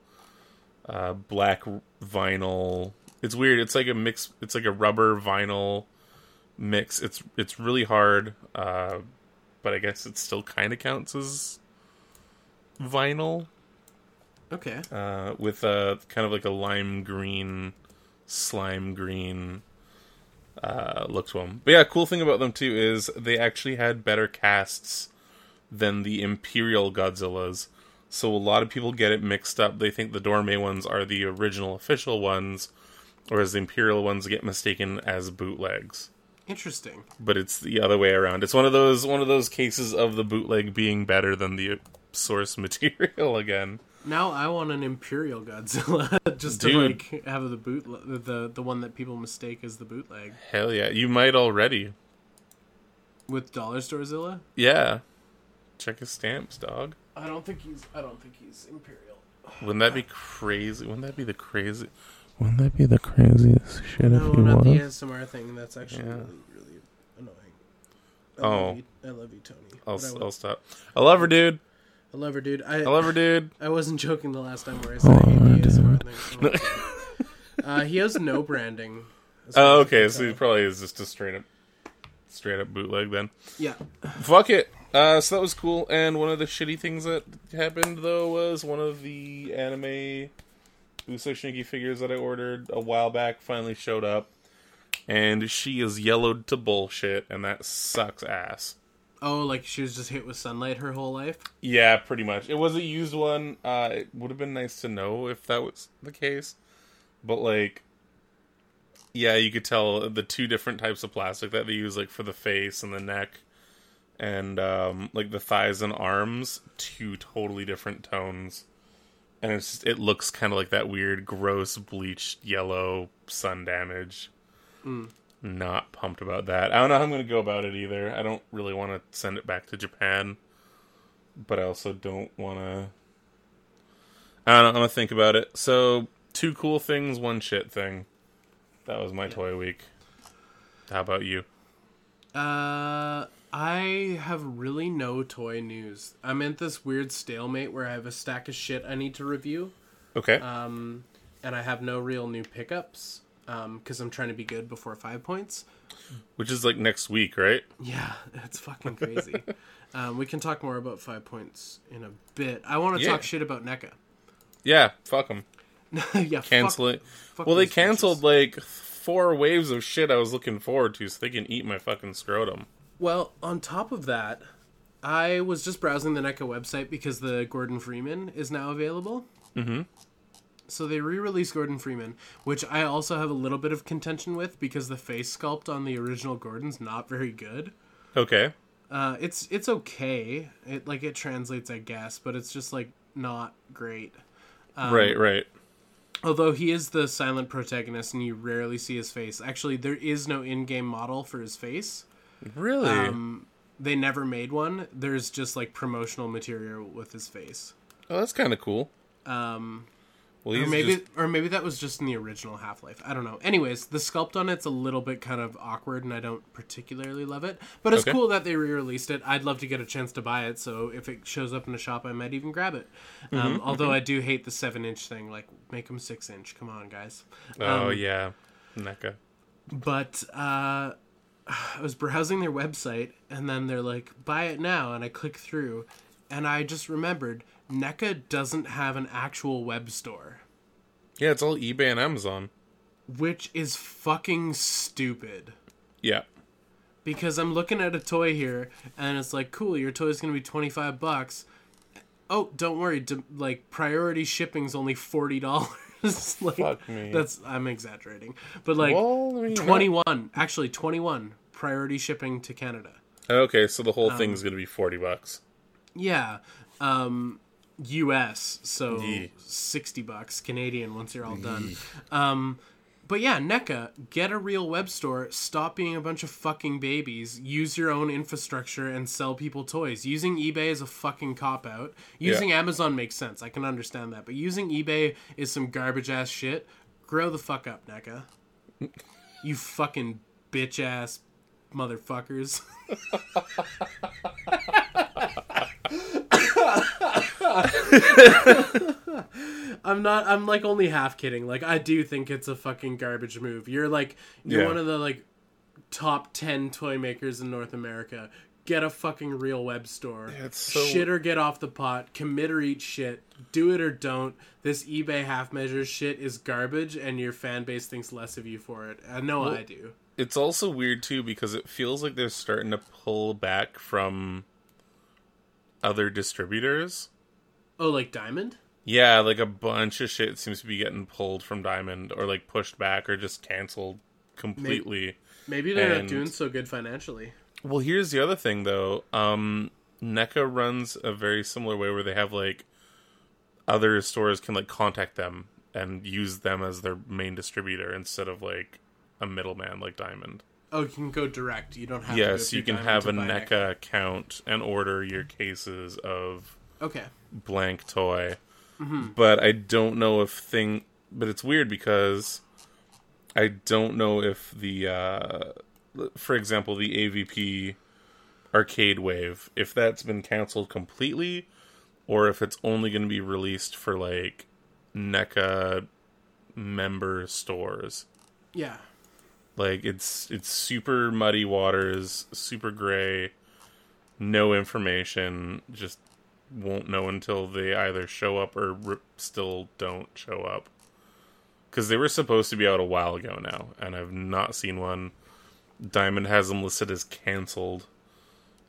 [SPEAKER 1] uh, black vinyl. It's weird. It's like a mix. It's like a rubber vinyl mix. It's it's really hard, uh, but I guess it still kind of counts as vinyl
[SPEAKER 2] Okay.
[SPEAKER 1] uh, with a kind of like a lime green, slime green uh, look to them. But yeah, cool thing about them too is they actually had better casts than the Imperial Godzillas. So a lot of people get it mixed up. They think the Dor Mei ones are the original official ones, whereas the Imperial ones get mistaken as bootlegs.
[SPEAKER 2] Interesting.
[SPEAKER 1] But it's the other way around. It's one of those one of those cases of the bootleg being better than the source material again.
[SPEAKER 2] Now I want an Imperial Godzilla just to like have the boot the the one that people mistake as the bootleg
[SPEAKER 1] Hell yeah, you might already.
[SPEAKER 2] with Dollar Storezilla.
[SPEAKER 1] Yeah. Check his stamps, dog.
[SPEAKER 2] I don't think he's. I don't think he's Imperial.
[SPEAKER 1] Wouldn't that be crazy? Wouldn't that be the crazy? Wouldn't that be the craziest shit
[SPEAKER 2] No,
[SPEAKER 1] if he
[SPEAKER 2] not the? ASMR thing. That's actually
[SPEAKER 1] Yeah.
[SPEAKER 2] really, really annoying. I
[SPEAKER 1] Oh.
[SPEAKER 2] love you, I love you, Tony.
[SPEAKER 1] I'll,
[SPEAKER 2] But I, will-
[SPEAKER 1] I'll stop. I love her, dude.
[SPEAKER 2] I love her, dude. I,
[SPEAKER 1] I love her, dude.
[SPEAKER 2] I wasn't joking the last time where I said I hate the ASMR thing. uh, he has no branding. as far
[SPEAKER 1] Oh,
[SPEAKER 2] as I
[SPEAKER 1] okay.
[SPEAKER 2] can
[SPEAKER 1] So he
[SPEAKER 2] tell.
[SPEAKER 1] probably is just a straight up, straight up bootleg then.
[SPEAKER 2] yeah.
[SPEAKER 1] Fuck it. Uh, so that was cool. And one of the shitty things that happened though was one of the anime Busou Shinki figures that I ordered a while back finally showed up, and she is yellowed to bullshit, and that sucks ass.
[SPEAKER 2] Oh, like she was just hit with sunlight her whole life.
[SPEAKER 1] Yeah, pretty much. It was a used one. Uh, it would have been nice to know if that was the case, but like, yeah, you could tell the two different types of plastic that they use, like for the face and the neck, and um, like the thighs and arms, two totally different tones, and it's just, it looks kind of like that weird, gross, bleached yellow sun damage. Not pumped about that. I don't know how I'm going to go about it either. I don't really want to send it back to Japan but I also don't want to. I don't know. I'm gonna think about it. So, two cool things, one shit thing. That was my toy week. How about you?
[SPEAKER 2] Uh, I have really no toy news. I'm at this weird stalemate where I have a stack of shit I need to review,
[SPEAKER 1] Okay.
[SPEAKER 2] um, and I have no real new pickups because I'm trying to be good before five points.
[SPEAKER 1] Which is like next week, right?
[SPEAKER 2] Yeah, it's fucking crazy. um, we can talk more about five points in a bit. I want to
[SPEAKER 1] Yeah.
[SPEAKER 2] talk shit about NECA.
[SPEAKER 1] Yeah. Fuck them.
[SPEAKER 2] yeah,
[SPEAKER 1] Cancel
[SPEAKER 2] fuck,
[SPEAKER 1] it.
[SPEAKER 2] fuck
[SPEAKER 1] Well, they canceled
[SPEAKER 2] bitches.
[SPEAKER 1] like four waves of shit I was looking forward to, so they can eat my fucking scrotum.
[SPEAKER 2] Well, on top of that, I was just browsing the NECA website because the Gordon Freeman is now available.
[SPEAKER 1] Mm-hmm.
[SPEAKER 2] So they re-released Gordon Freeman, which I also have a little bit of contention with because the face sculpt on the original Gordon's not very good.
[SPEAKER 1] Okay.
[SPEAKER 2] Uh, it's it's okay. It like it translates, I guess, but it's just like not great. Um,
[SPEAKER 1] right. Right.
[SPEAKER 2] Although he is the silent protagonist and you rarely see his face. Actually, there is no in-game model for his face.
[SPEAKER 1] Really.
[SPEAKER 2] Um, they never made one. There's just like promotional material with his face.
[SPEAKER 1] oh, that's kind of cool.
[SPEAKER 2] Um,
[SPEAKER 1] Well,
[SPEAKER 2] or maybe,
[SPEAKER 1] just-
[SPEAKER 2] or maybe that was just in the original Half Life. I don't know. Anyways, the sculpt on it's a little bit kind of awkward, and I don't particularly love it. But it's
[SPEAKER 1] Okay.
[SPEAKER 2] cool that they re-released it. I'd love to get a chance to buy it. So if it shows up in a shop, I might even grab it.
[SPEAKER 1] Mm-hmm,
[SPEAKER 2] Um, although I do hate the seven-inch thing. Like, make them six-inch. Come on, guys.
[SPEAKER 1] oh
[SPEAKER 2] um,
[SPEAKER 1] yeah, NECA.
[SPEAKER 2] But uh, I was browsing their website and then they're like, buy it now. And I click through and I just remembered NECA doesn't have an actual web store.
[SPEAKER 1] Yeah, it's all eBay and Amazon.
[SPEAKER 2] Which is fucking stupid.
[SPEAKER 1] Yeah.
[SPEAKER 2] Because I'm looking at a toy here and it's like, cool, your toy's going to be 25 bucks. Oh, don't worry, like priority shipping's only $40. like,
[SPEAKER 1] Fuck me.
[SPEAKER 2] That's I'm exaggerating, but like
[SPEAKER 1] well, I mean,
[SPEAKER 2] 21, no. actually 21 priority shipping to Canada.
[SPEAKER 1] Okay, so the whole um, is gonna be 40 bucks.
[SPEAKER 2] Yeah, um, U.S. So 60 bucks Canadian once you're all done. Um, but yeah NECA, get a real web store stop being a bunch of fucking babies use your own infrastructure and sell people toys. Using ebay is a fucking cop out. Using amazon makes sense i can understand that but using ebay is some garbage ass shit. Grow the fuck up NECA. you fucking bitch ass motherfuckers I'm not. I'm like only half kidding. Like I do think it's a fucking garbage move. You're like you're
[SPEAKER 1] Yeah.
[SPEAKER 2] one of the like top 10 toy makers in North America. Get a fucking real web store.
[SPEAKER 1] it's so-
[SPEAKER 2] Shit or get off the pot. Commit or eat shit. Do it or don't. This eBay half measure shit is garbage, and your fan base thinks less of you for it. I know I do.
[SPEAKER 1] It's also weird too because it feels like they're starting to pull back from other distributors.
[SPEAKER 2] Oh, like Diamond?
[SPEAKER 1] Yeah, like a bunch of shit seems to be getting pulled from Diamond or like pushed back or just canceled completely.
[SPEAKER 2] Maybe they're
[SPEAKER 1] And-
[SPEAKER 2] not doing so good financially.
[SPEAKER 1] Well, here's the other thing though. Um NECA runs a very similar way where they have like other stores can like contact them and use them as their main distributor instead of like a middleman like Diamond.
[SPEAKER 2] Oh, you can go direct. You don't have to
[SPEAKER 1] Yes, you can
[SPEAKER 2] Diamond
[SPEAKER 1] have a NECA account and order your cases of
[SPEAKER 2] Okay.
[SPEAKER 1] blank toy.
[SPEAKER 2] Mm-hmm.
[SPEAKER 1] But I don't know if thing. But it's weird because I don't know if the, uh, for example, the AVP arcade wave, if that's been canceled completely, or if it's only going to be released for like NECA member stores.
[SPEAKER 2] Yeah.
[SPEAKER 1] Like it's it's super muddy waters, super gray, no information. Just won't know until they either show up or still don't show up. Because they were supposed to be out a while ago now, and I've not seen one. Diamond has them listed as canceled.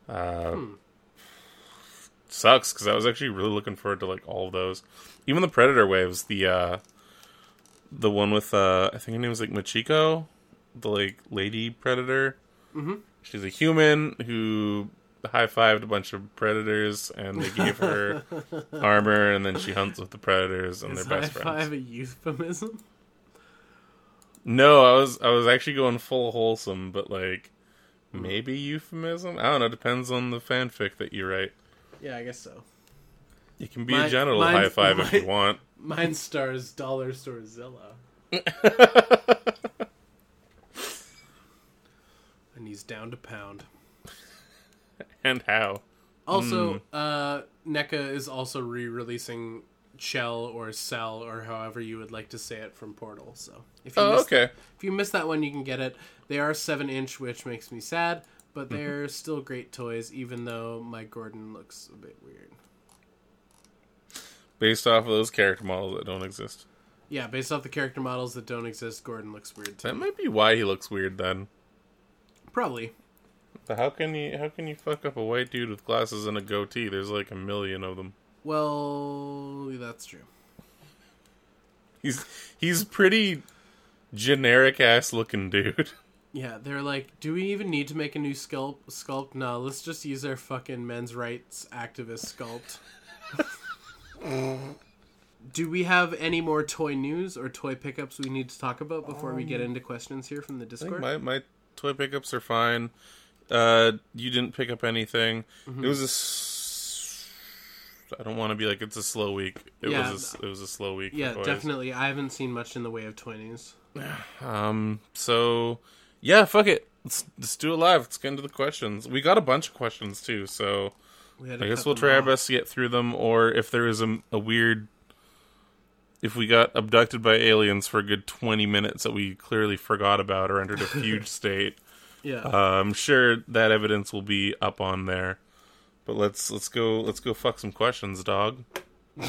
[SPEAKER 1] Uh, Sucks because I was actually really looking forward to like all of those, even the Predator waves. The uh, the one with uh, I think her name was like Machiko, the like lady predator. Mm-hmm. She's a human who high fived a bunch of predators, and they gave her armor, and then she hunts with the predators, and
[SPEAKER 2] Is
[SPEAKER 1] they're
[SPEAKER 2] high
[SPEAKER 1] best friends.
[SPEAKER 2] five a euphemism?
[SPEAKER 1] No, I was I was actually going full wholesome, but like maybe euphemism. I don't know. Depends on the fanfic that you write.
[SPEAKER 2] Yeah, I guess so.
[SPEAKER 1] You can be
[SPEAKER 2] Mine-
[SPEAKER 1] a genital
[SPEAKER 2] mine-
[SPEAKER 1] high five if you want.
[SPEAKER 2] Mine stars Dollar Store Zilla. and he's down to pound.
[SPEAKER 1] And how?
[SPEAKER 2] Also,
[SPEAKER 1] Hmm.
[SPEAKER 2] uh, NECA is also re-releasing Shell or Cell or however you would like to say it from Portal. So if you
[SPEAKER 1] Oh,
[SPEAKER 2] missed,
[SPEAKER 1] okay.
[SPEAKER 2] if you missed that one, you can get it. They are seven inch, which makes me sad, but
[SPEAKER 1] Mm-hmm.
[SPEAKER 2] they're still great toys. Even though Mike Gordon looks a bit weird.
[SPEAKER 1] Based off of those character models that don't exist.
[SPEAKER 2] Yeah, based off the character models that don't exist, Gordon looks weird too.
[SPEAKER 1] That might be why he looks weird then.
[SPEAKER 2] Probably.
[SPEAKER 1] But how can you how can you fuck up a white dude with glasses and a goatee? There's like a million of them.
[SPEAKER 2] Well, that's true.
[SPEAKER 1] He's he's pretty generic ass looking dude.
[SPEAKER 2] Yeah, they're like, do we even need to make a new sculpt? Sculpt? No, let's just use our fucking men's rights activist sculpt. do we have any more toy news or toy pickups we need to talk about before we get um, into questions here from the Discord?
[SPEAKER 1] my my toy pickups are fine. Uh, you didn't pick up anything.
[SPEAKER 2] Mm-hmm.
[SPEAKER 1] It was a. S- I don't want to be like it's a slow week. It
[SPEAKER 2] Yeah.
[SPEAKER 1] was a, it was a slow week.
[SPEAKER 2] yeah, definitely. I haven't seen much in the way of news.
[SPEAKER 1] Um. So, yeah, fuck it. Let's let's do it live. Let's get into the questions. We got a bunch of questions too, so I guess we'll try our best to get through them. Or if there is a, a weird, if we got abducted by aliens for a good twenty minutes that we clearly forgot about or entered a fugue state,
[SPEAKER 2] Yeah.
[SPEAKER 1] uh, I'm sure that evidence will be up on there. But let's let's go let's go fuck some questions, dog.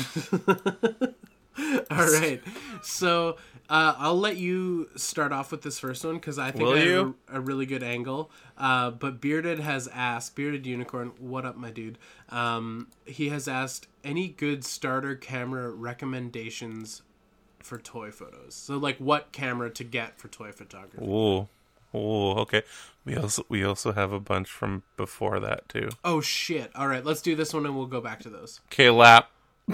[SPEAKER 2] All right. So uh, I'll let you start off with this first one because I think
[SPEAKER 1] Will
[SPEAKER 2] I have
[SPEAKER 1] you?
[SPEAKER 2] a, a really good angle. Uh, but Bearded has asked, Bearded Unicorn, what up, my dude? Um, he has asked any good starter camera recommendations for toy photos. So, like, what camera to get for toy photography?
[SPEAKER 1] Ooh, ooh, okay. We also we also have a bunch from before that too.
[SPEAKER 2] Oh shit! All right, let's do this one and we'll go back to those.
[SPEAKER 1] Okay, lap.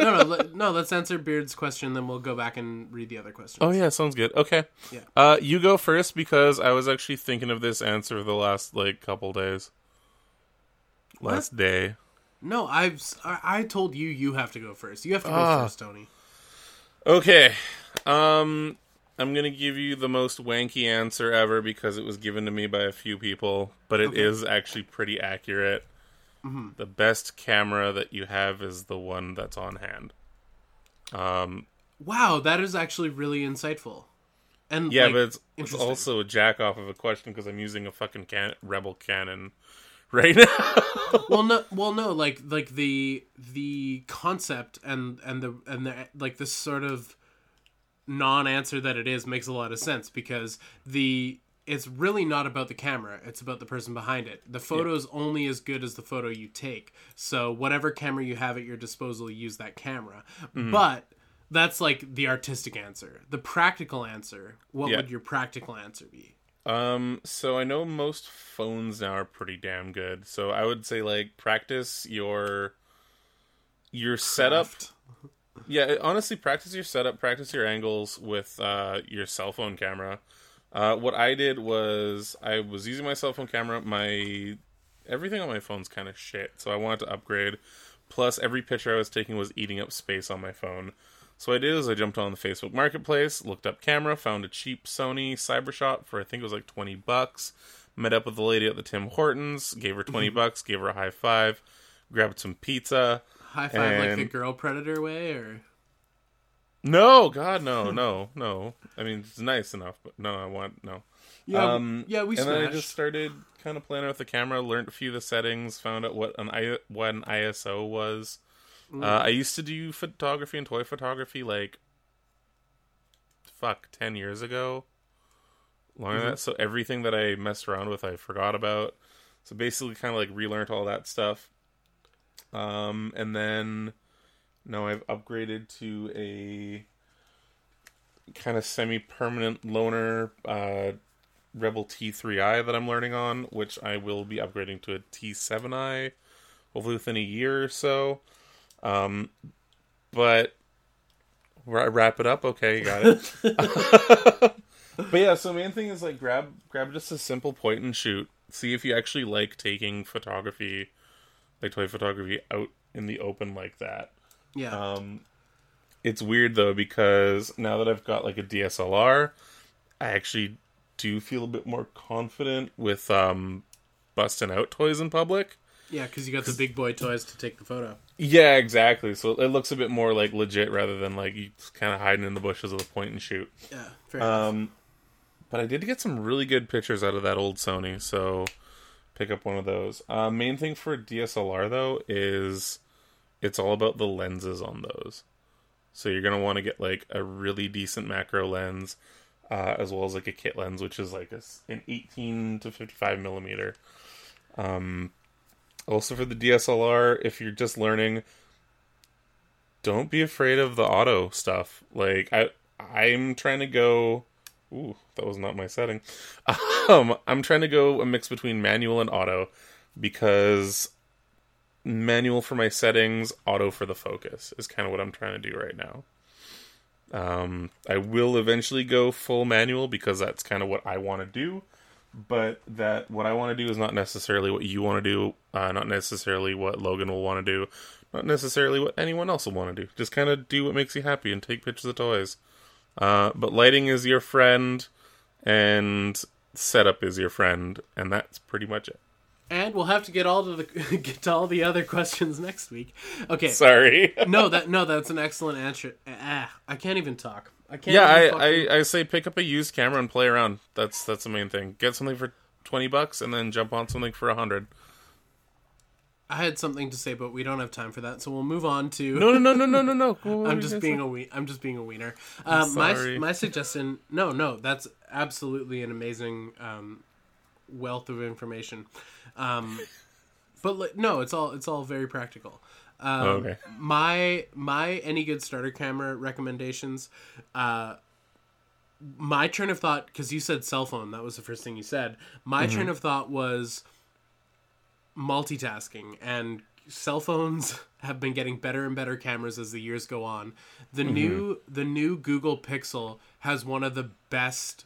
[SPEAKER 2] No, no, let, no. Let's answer Beard's question, then we'll go back and read the other questions.
[SPEAKER 1] Oh yeah, sounds good. Okay.
[SPEAKER 2] Yeah.
[SPEAKER 1] Uh, you go first because I was actually thinking of this answer the last like couple days. Last day.
[SPEAKER 2] No, I've I told you you have to go first. You have to go
[SPEAKER 1] Ah.
[SPEAKER 2] first, Tony.
[SPEAKER 1] Okay. Um, I'm gonna give you the most wanky answer ever because it was given to me by a few people, but it is
[SPEAKER 2] Okay.
[SPEAKER 1] actually pretty accurate. The best camera that you have is the one that's on hand. Um,
[SPEAKER 2] Wow, that is actually really insightful. And
[SPEAKER 1] Yeah,
[SPEAKER 2] like,
[SPEAKER 1] but it's, it's also a jack off of a question because I'm using a fucking can- Rebel Canon right now.
[SPEAKER 2] well no well no like like the the concept and and the and the like this sort of non-answer that it is makes a lot of sense because the it's really not about the camera it's about the person behind it the photo is only as good as the photo you take so whatever camera you have at your disposal use that camera but that's like the artistic answer the practical answer what
[SPEAKER 1] Yeah.
[SPEAKER 2] would your practical answer be
[SPEAKER 1] Um, so I know most phones now are pretty damn good. So I would say like practice your your setup. Yeah, honestly, practice your setup, practice your angles with uh, your cell phone camera. Uh, what I did was I was using my cell phone camera. My everything on my phone's kind of shit, so I wanted to upgrade. Plus, every picture I was taking was eating up space on my phone. So what I did is I jumped on the Facebook Marketplace, looked up camera, found a cheap Sony Cybershot for I think it was like twenty bucks. Met up with the lady at the Tim Hortons, gave her 20 bucks, gave her a high five, grabbed some pizza.
[SPEAKER 2] high five like the girl predator way or
[SPEAKER 1] No, God, no, no, no. I mean, it's nice enough, but no, I want no.
[SPEAKER 2] yeah
[SPEAKER 1] um,
[SPEAKER 2] yeah we
[SPEAKER 1] and then I just started kind of playing with the camera, learned a few of the settings, found out what an I, what an ISO was.
[SPEAKER 2] Mm.
[SPEAKER 1] Uh, I used to do photography and toy photography like fuck ten years ago, longer
[SPEAKER 2] Mm-hmm.
[SPEAKER 1] than that. So everything that I messed around with, I forgot about. So basically, kind of like relearned all that stuff. Um, and then now I've upgraded to a kind of semi-permanent loaner uh, Rebel T3i that I'm learning on, which I will be upgrading to a T7i, hopefully within a year or so. Um, but where I wrap it up, okay, you got it. but yeah, so main thing is like grab grab just a simple point and shoot. See if you actually like taking photography, like toy photography, out in the open like that.
[SPEAKER 2] Yeah
[SPEAKER 1] Um, it's weird though because now that I've got like a DSLR, I actually do feel a bit more confident with um, busting out toys in public.
[SPEAKER 2] Yeah, because you got the big boy toys to take the photo.
[SPEAKER 1] Yeah, exactly. So it looks a bit more like legit rather than like you kind of hiding in the bushes with a point and shoot.
[SPEAKER 2] Yeah, fair enough.
[SPEAKER 1] Um, but I did get some really good pictures out of that old Sony, so pick up one of those. Uh, main thing for DSLR though is it's all about the lenses on those. So you're gonna want to get like a really decent macro lens, uh, as well as like a kit lens, which is like a, an 18 to 55 millimeter. Um, also for the DSLR, if you're just learning, don't be afraid of the auto stuff. Like I, I'm trying to go. Ooh, that was not my setting. Um, I'm trying to go a mix between manual and auto because manual for my settings, auto for the focus is kind of what I'm trying to do right now. Um, I will eventually go full manual because that's kind of what I want to do. But that what I want to do is not necessarily what you want to do, uh, not necessarily what Logan will want to do, not necessarily what anyone else will want to do. Just kind of do what makes you happy and take pictures of toys. Uh, but lighting is your friend, and setup is your friend, and that's pretty much it.
[SPEAKER 2] And we'll have to get all to the get to all the other questions next week. Okay.
[SPEAKER 1] Sorry.
[SPEAKER 2] no, that no, that's an excellent answer. Ah, I can't even talk. I can't.
[SPEAKER 1] yeah, I,
[SPEAKER 2] fucking-
[SPEAKER 1] I, I say pick up a used camera and play around. That's that's the main thing. Get something for twenty bucks, and then jump on something for a hundred.
[SPEAKER 2] I had something to say, but we don't have time for that, so we'll move on to.
[SPEAKER 1] No, no, no, no, no, no, no. What
[SPEAKER 2] I'm just being
[SPEAKER 1] say?
[SPEAKER 2] a we- I'm just being a wiener. Um, my
[SPEAKER 1] sorry.
[SPEAKER 2] my suggestion. No, no, that's absolutely an amazing um, wealth of information. Um, but li- no, it's all it's all very practical. Um,
[SPEAKER 1] Oh, okay.
[SPEAKER 2] My my any good starter camera recommendations. Uh, my train of thought, because you said cell phone, that was the first thing you said. My
[SPEAKER 1] Mm-hmm.
[SPEAKER 2] train of thought was multitasking and cell phones have been getting better and better cameras as the years go on. The
[SPEAKER 1] Mm-hmm.
[SPEAKER 2] new the new Google Pixel has one of the best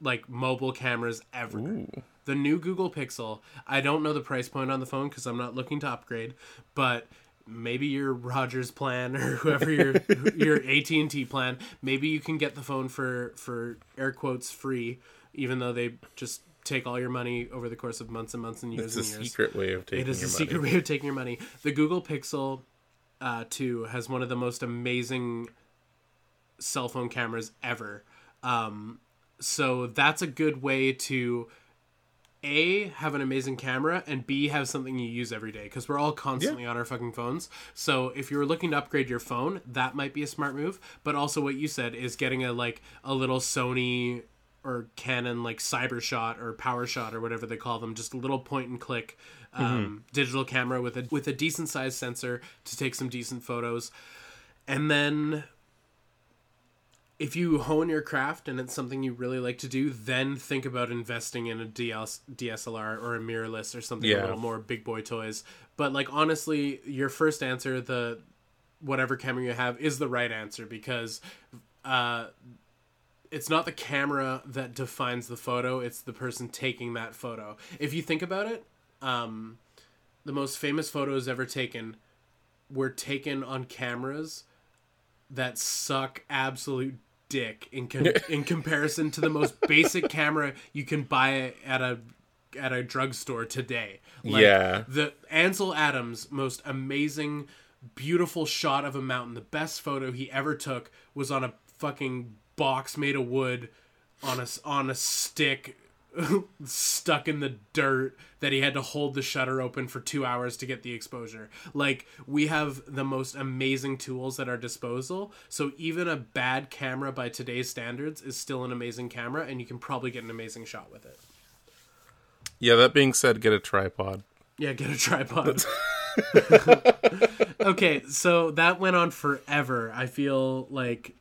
[SPEAKER 2] like mobile cameras ever.
[SPEAKER 1] Ooh.
[SPEAKER 2] The new Google Pixel. I don't know the price point on the phone cuz I'm not looking to upgrade, but maybe your Rogers plan or whoever your your AT&T plan, maybe you can get the phone for for air quotes free even though they just take all your money over the course of months and months and years
[SPEAKER 1] It's a
[SPEAKER 2] and years.
[SPEAKER 1] secret way of taking
[SPEAKER 2] It is a
[SPEAKER 1] money.
[SPEAKER 2] secret way of taking your money. The Google Pixel uh, 2 has one of the most amazing cell phone cameras ever. Um, so that's a good way to a have an amazing camera and b have something you use every day because we're all constantly on our fucking phones. So if you're looking to upgrade your phone that might be a smart move but also what you said is getting a like a little sony or canon like cybershot or powershot or whatever they call them just a little point and click um, digital camera with a with a decent sized sensor to take some decent photos. And then if you hone your craft and it's something you really like to do, then think about investing in a DSLR or a mirrorless or something a little more big boy toys. But like honestly, your first answer, the whatever camera you have, is the right answer because uh, it's not the camera that defines the photo; it's the person taking that photo. If you think about it, um, the most famous photos ever taken were taken on cameras that suck absolute dick in com- in comparison to the most basic camera you can buy at a at a drugstore today. Like,
[SPEAKER 1] Yeah.
[SPEAKER 2] The Ansel Adams most amazing beautiful shot of a mountain, the best photo he ever took was on a fucking box made of wood on a on a stick stuck in the dirt that he had to hold the shutter open for two hours to get the exposure. Like, we have the most amazing tools at our disposal. So, even a bad camera by today's standards is still an amazing camera, and you can probably get an amazing shot with it.
[SPEAKER 1] Yeah, that being said, get a tripod.
[SPEAKER 2] Yeah, get a tripod. okay, so that went on forever. I feel like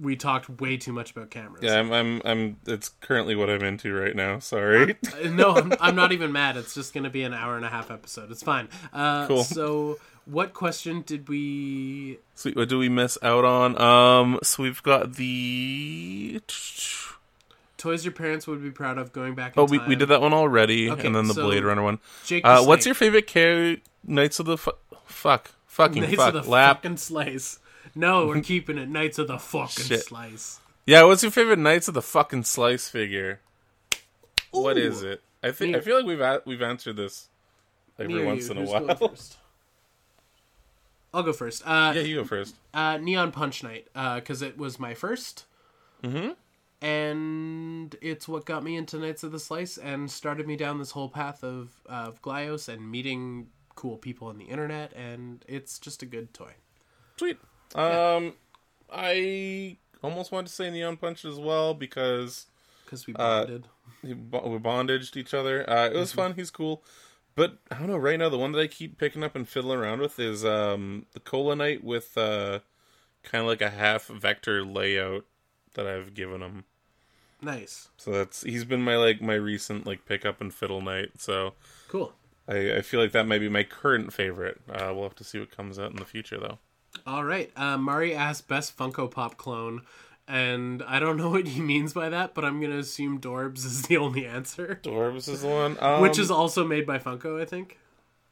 [SPEAKER 2] we talked way too much about cameras.
[SPEAKER 1] Yeah, I'm, I'm, I'm. It's currently what I'm into right now. Sorry.
[SPEAKER 2] Uh, no, I'm, I'm not even mad. It's just going to be an hour and a half episode. It's fine. Uh,
[SPEAKER 1] Cool.
[SPEAKER 2] So, what question did we?
[SPEAKER 1] Sweet. What do we miss out on? Um. So we've got the.
[SPEAKER 2] Toys your parents would be proud of going back. In
[SPEAKER 1] Oh, we, we did that one already,
[SPEAKER 2] Okay,
[SPEAKER 1] and then the
[SPEAKER 2] so-
[SPEAKER 1] Blade Runner one.
[SPEAKER 2] Jake
[SPEAKER 1] Uh, what's your favorite K Knights of the fu- fuck fucking
[SPEAKER 2] Knights
[SPEAKER 1] fuck
[SPEAKER 2] of the
[SPEAKER 1] lap?
[SPEAKER 2] fucking slice? No, we're keeping it Knights of the fucking
[SPEAKER 1] Shit.
[SPEAKER 2] slice.
[SPEAKER 1] Yeah, what's your favorite Knights of the fucking Slice figure? What
[SPEAKER 2] Ooh.
[SPEAKER 1] is it? I think I feel like we've a- we've answered this every
[SPEAKER 2] or
[SPEAKER 1] once
[SPEAKER 2] you?
[SPEAKER 1] in a
[SPEAKER 2] Who's
[SPEAKER 1] while.
[SPEAKER 2] I'll go first. Uh,
[SPEAKER 1] yeah, you go first.
[SPEAKER 2] uh, Neon Punch Night because it was my 1st
[SPEAKER 1] Mm-hmm.
[SPEAKER 2] and it's what got me into Knights of the Slice and started me down this whole path of of Glyos and meeting cool people on the internet, and it's just a good toy.
[SPEAKER 1] Sweet. Um, I almost wanted to say Neon Punch as well because
[SPEAKER 2] Because we
[SPEAKER 1] Uh,
[SPEAKER 2] bonded.
[SPEAKER 1] bo- we bondaged each other. Uh, it was
[SPEAKER 2] Mm-hmm.
[SPEAKER 1] fun. He's cool. But I don't know. Right now, the one that I keep picking up and fiddling around with is um, the Cola Knight with uh, kind of like a half vector layout that I've given him.
[SPEAKER 2] nice,
[SPEAKER 1] So that's he's been my like my recent like pick up and fiddle night. So
[SPEAKER 2] cool.
[SPEAKER 1] I, I feel like that might be my current favorite. Uh, we'll have to see what comes out in the future though.
[SPEAKER 2] All right. Uh, Mari asked best Funko Pop clone, and I don't know what he means by that, but I'm gonna assume Dorbz is the only answer,
[SPEAKER 1] Dorbz is the one, um,
[SPEAKER 2] which is also made by Funko. I think.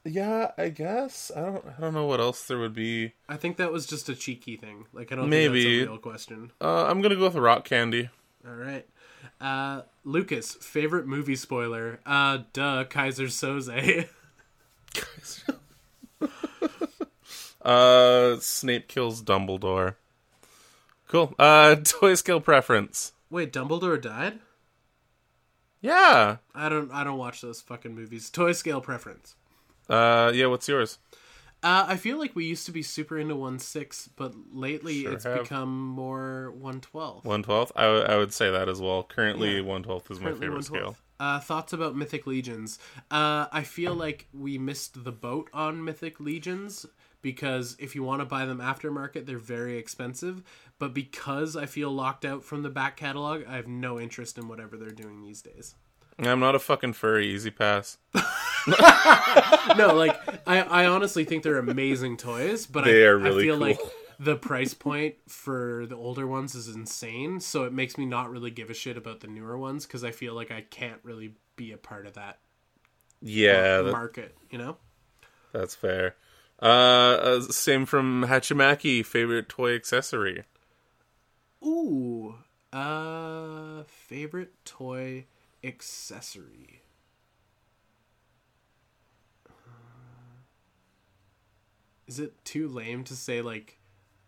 [SPEAKER 1] yeah. I guess I don't I don't know what else there would be.
[SPEAKER 2] I think that was just a cheeky thing. Like I don't
[SPEAKER 1] Maybe.
[SPEAKER 2] think that's a real question.
[SPEAKER 1] Uh, I'm gonna go with rock candy.
[SPEAKER 2] All right. Uh, Lucas, favorite movie spoiler? Uh, duh, Keyser Söze.
[SPEAKER 1] Uh, Snape kills Dumbledore. Cool. Uh, toy scale preference.
[SPEAKER 2] Wait, Dumbledore died?
[SPEAKER 1] Yeah.
[SPEAKER 2] I don't. I don't watch those fucking movies. Toy scale preference.
[SPEAKER 1] Uh, yeah. What's yours?
[SPEAKER 2] Uh, I feel like we used to be super into one six, but lately
[SPEAKER 1] Sure
[SPEAKER 2] it's
[SPEAKER 1] have.
[SPEAKER 2] become more one twelve.
[SPEAKER 1] One twelfth. I, w- I would say that as well. Currently, one twelfth is my favorite
[SPEAKER 2] 1/12.
[SPEAKER 1] scale.
[SPEAKER 2] Uh, thoughts about Mythic Legions? Uh, I feel like we missed the boat on Mythic Legions because if you want to buy them aftermarket, they're very expensive. But because I feel locked out from the back catalog, I have no interest in whatever they're doing these days.
[SPEAKER 1] I'm not a fucking furry. Easy pass.
[SPEAKER 2] No, like I, I honestly think they're amazing toys, but
[SPEAKER 1] They
[SPEAKER 2] I,
[SPEAKER 1] are really
[SPEAKER 2] I feel
[SPEAKER 1] cool.
[SPEAKER 2] like the price point for the older ones is insane. So it makes me not really give a shit about the newer ones because I feel like I can't really be a part of that
[SPEAKER 1] Yeah, that,
[SPEAKER 2] market. You know.
[SPEAKER 1] that's fair. Uh, uh, same from Hachimaki. Favorite toy accessory.
[SPEAKER 2] Ooh. Uh favorite toy accessory. Is it too lame to say like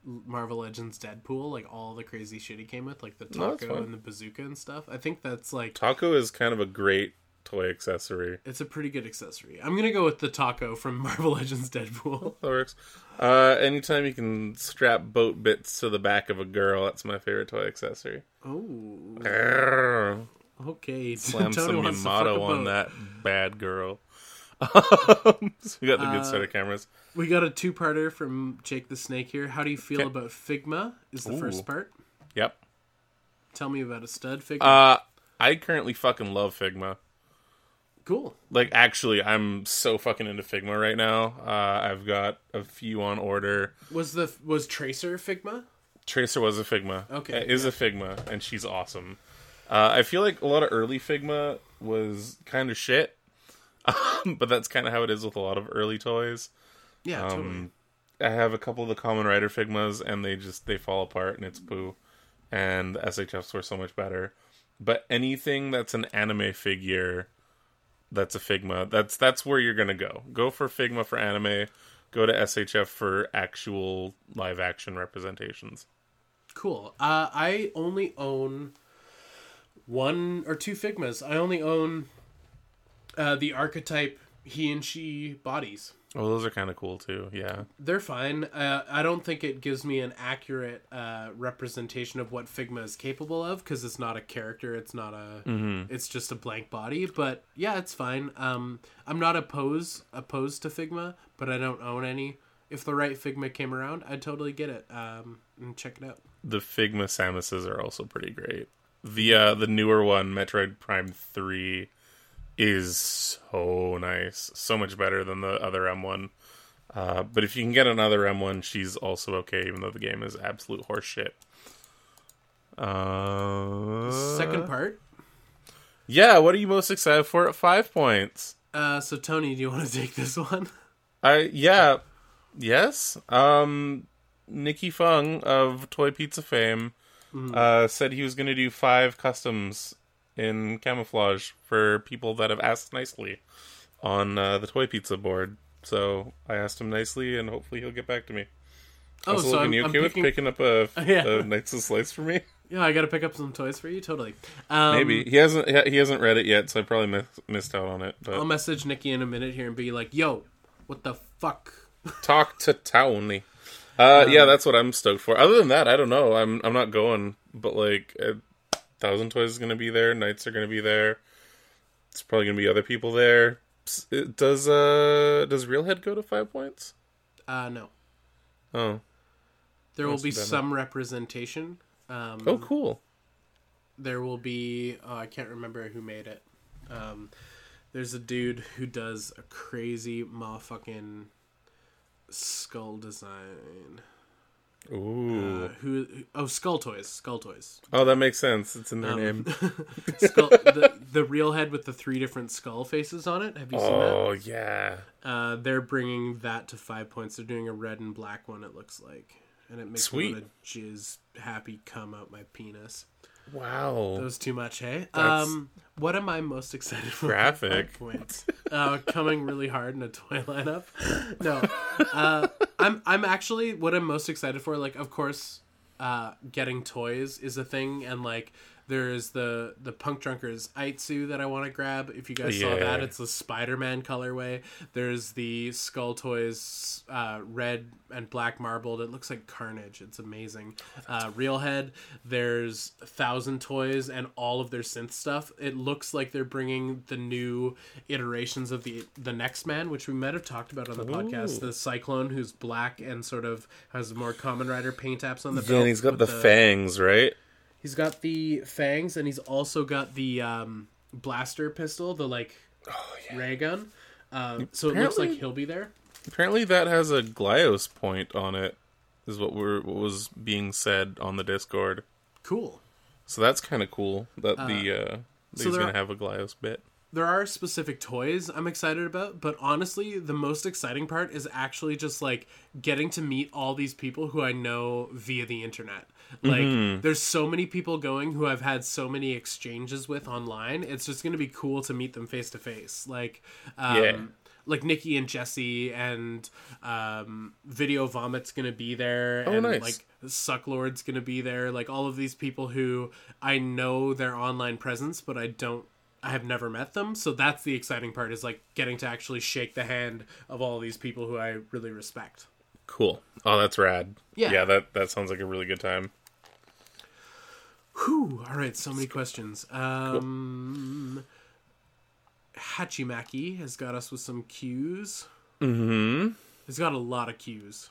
[SPEAKER 2] Marvel Legends Deadpool, like all the crazy shit he came with, like the taco
[SPEAKER 1] fine.
[SPEAKER 2] and the bazooka and stuff. I think that's like
[SPEAKER 1] Taco is kind of a great toy accessory.
[SPEAKER 2] it's a pretty good accessory. I'm gonna go with the taco from Marvel Legends Deadpool.
[SPEAKER 1] That works. Uh, anytime you can strap boat bits to the back of a girl, that's my favorite toy accessory.
[SPEAKER 2] Oh, okay.
[SPEAKER 1] Slam some
[SPEAKER 2] wants to fuck a
[SPEAKER 1] Yamato on that bad girl. so we got the good
[SPEAKER 2] Uh,
[SPEAKER 1] set of cameras.
[SPEAKER 2] We got a two-parter from Jake the Snake here. How do you feel
[SPEAKER 1] Okay.
[SPEAKER 2] about Figma? Is the
[SPEAKER 1] Ooh.
[SPEAKER 2] first part.
[SPEAKER 1] Yep.
[SPEAKER 2] Tell me about a stud Figma.
[SPEAKER 1] Uh, I currently fucking love Figma.
[SPEAKER 2] Cool.
[SPEAKER 1] Like, actually, I'm so fucking into Figma right now. Uh, I've got a few on order.
[SPEAKER 2] Was the was Tracer Figma?
[SPEAKER 1] Tracer was a Figma.
[SPEAKER 2] Okay,
[SPEAKER 1] Uh, is a Figma, and she's awesome. Uh, I feel like a lot of early Figma was kind of shit, but that's kind of how it is with a lot of early toys.
[SPEAKER 2] Yeah, totally.
[SPEAKER 1] Um, I have a couple of the Kamen Rider Figmas, and they just they fall apart, and it's poo. And the SHFs were so much better. But anything that's an anime figure, that's a Figma. That's that's where you're gonna go. Go for Figma for anime. Go to SHF for actual live action representations.
[SPEAKER 2] Cool. Uh, I only own one or two Figmas. I only own uh, the archetype he and she bodies.
[SPEAKER 1] Oh, those are kind of cool too. Yeah.
[SPEAKER 2] They're fine. Uh, I don't think it gives me an accurate uh, representation of what Figma is capable of because it's not a character. It's not a. It's just a blank body. But yeah, it's fine. Um, I'm not opposed opposed to Figma, but I don't own any. If the right Figma came around, I'd totally get it. Um, and check it out.
[SPEAKER 1] The Figma Samuses are also pretty great. The uh, the newer one, Metroid Prime Three, is so nice, so much better than the other M1. Uh, but if you can get another M1, she's also okay, even though the game is absolute horseshit. Uh,
[SPEAKER 2] Second part.
[SPEAKER 1] yeah. What are you most excited for at five points?
[SPEAKER 2] Uh, so Tony, do you want to take this one?
[SPEAKER 1] I yeah, yes. Um, Nikki Fung of Toy Pizza fame uh, said he was going to do five customs in camouflage for people that have asked nicely on uh, the Toy Pizza board. So I asked him nicely, and hopefully he'll get back to me.
[SPEAKER 2] Oh,
[SPEAKER 1] Also,
[SPEAKER 2] so I'm,
[SPEAKER 1] you
[SPEAKER 2] I'm
[SPEAKER 1] okay
[SPEAKER 2] picking.
[SPEAKER 1] with picking up a,
[SPEAKER 2] Yeah.
[SPEAKER 1] a Knights of Slice for me?
[SPEAKER 2] Yeah, I got to pick up some toys for you. Totally. Um,
[SPEAKER 1] Maybe he hasn't he hasn't read it yet, so I probably miss, missed out on it. But
[SPEAKER 2] I'll message Nikki in a minute here and be like, "Yo, what the fuck?"
[SPEAKER 1] talk to Tony. Uh, yeah, that's what I'm stoked for. Other than that, I don't know. I'm I'm not going, but like, Thousand Toys is gonna be there. Knights are gonna be there. It's probably gonna be other people there. Does uh does Realhead go to five points?
[SPEAKER 2] Uh, no,
[SPEAKER 1] Oh,
[SPEAKER 2] there will be some representation. Um,
[SPEAKER 1] oh, cool.
[SPEAKER 2] there will be. Oh, I can't remember who made it. Um, there's a dude who does a crazy motherfucking skull design.
[SPEAKER 1] Ooh.
[SPEAKER 2] Uh, who? Oh, Skull Toys. Skull Toys.
[SPEAKER 1] oh, that makes sense. It's in their
[SPEAKER 2] Um,
[SPEAKER 1] name.
[SPEAKER 2] skull, the, the real head with the three different skull faces on it. Have you seen that?
[SPEAKER 1] Oh yeah.
[SPEAKER 2] Uh, they're bringing that to five points. They're doing a red and black one. It looks like, and it makes
[SPEAKER 1] Sweet.
[SPEAKER 2] me want to jizz happy come out my penis.
[SPEAKER 1] Wow.
[SPEAKER 2] That was too much, hey.
[SPEAKER 1] That's-
[SPEAKER 2] Um, what am I most excited for?
[SPEAKER 1] Graphic.
[SPEAKER 2] points. Uh, coming really hard in a toy lineup. No, uh, I'm I'm actually what I'm most excited for. Like, of course, uh, getting toys is a thing, and like. There's the the Punk Drunkers Aitsu that I want to grab. If you guys saw that, it's the Spider-Man colorway. There's the Skull Toys uh, red and black marbled. It looks like Carnage. It's amazing. Uh, Real Head. There's Thousand Toys and all of their synth stuff. It looks like they're bringing the new iterations of the the Next Man, which we might have talked about on the podcast. The Cyclone, who's black and sort of has more Kamen Rider paint apps on the
[SPEAKER 1] Yeah, and he's got
[SPEAKER 2] with
[SPEAKER 1] the, fangs, right?
[SPEAKER 2] He's got the fangs, and he's also got the um, blaster pistol, the like
[SPEAKER 1] Oh yeah.
[SPEAKER 2] ray gun. Um, so it looks like he'll be there.
[SPEAKER 1] Apparently, that has a Glyos point on it. Is what we're what was being said on the Discord.
[SPEAKER 2] Cool.
[SPEAKER 1] So that's kind of cool that the uh, that
[SPEAKER 2] so
[SPEAKER 1] he's gonna
[SPEAKER 2] are-
[SPEAKER 1] have a Glyos bit.
[SPEAKER 2] There are specific toys I'm excited about, but honestly, the most exciting part is actually just like getting to meet all these people who I know via the internet. Like, there's so many people going who I've had so many exchanges with online. It's just going to be cool to meet them face to face. Like, um,
[SPEAKER 1] Yeah.
[SPEAKER 2] like Nikki and Jesse and um, Video Vomit's gonna be there,
[SPEAKER 1] Oh,
[SPEAKER 2] and
[SPEAKER 1] nice.
[SPEAKER 2] like Sucklord's gonna be there. Like all of these people who I know their online presence, but I don't. I have never met them, so that's the exciting part. Is like getting to actually shake the hand of all these people who I really respect.
[SPEAKER 1] Cool. Oh, that's rad.
[SPEAKER 2] Yeah.
[SPEAKER 1] Yeah, that that sounds like a really good time.
[SPEAKER 2] Whew. All right, so many questions. Um, Hachimaki has got us with some cues.
[SPEAKER 1] Mm-hmm.
[SPEAKER 2] He's got a lot of cues.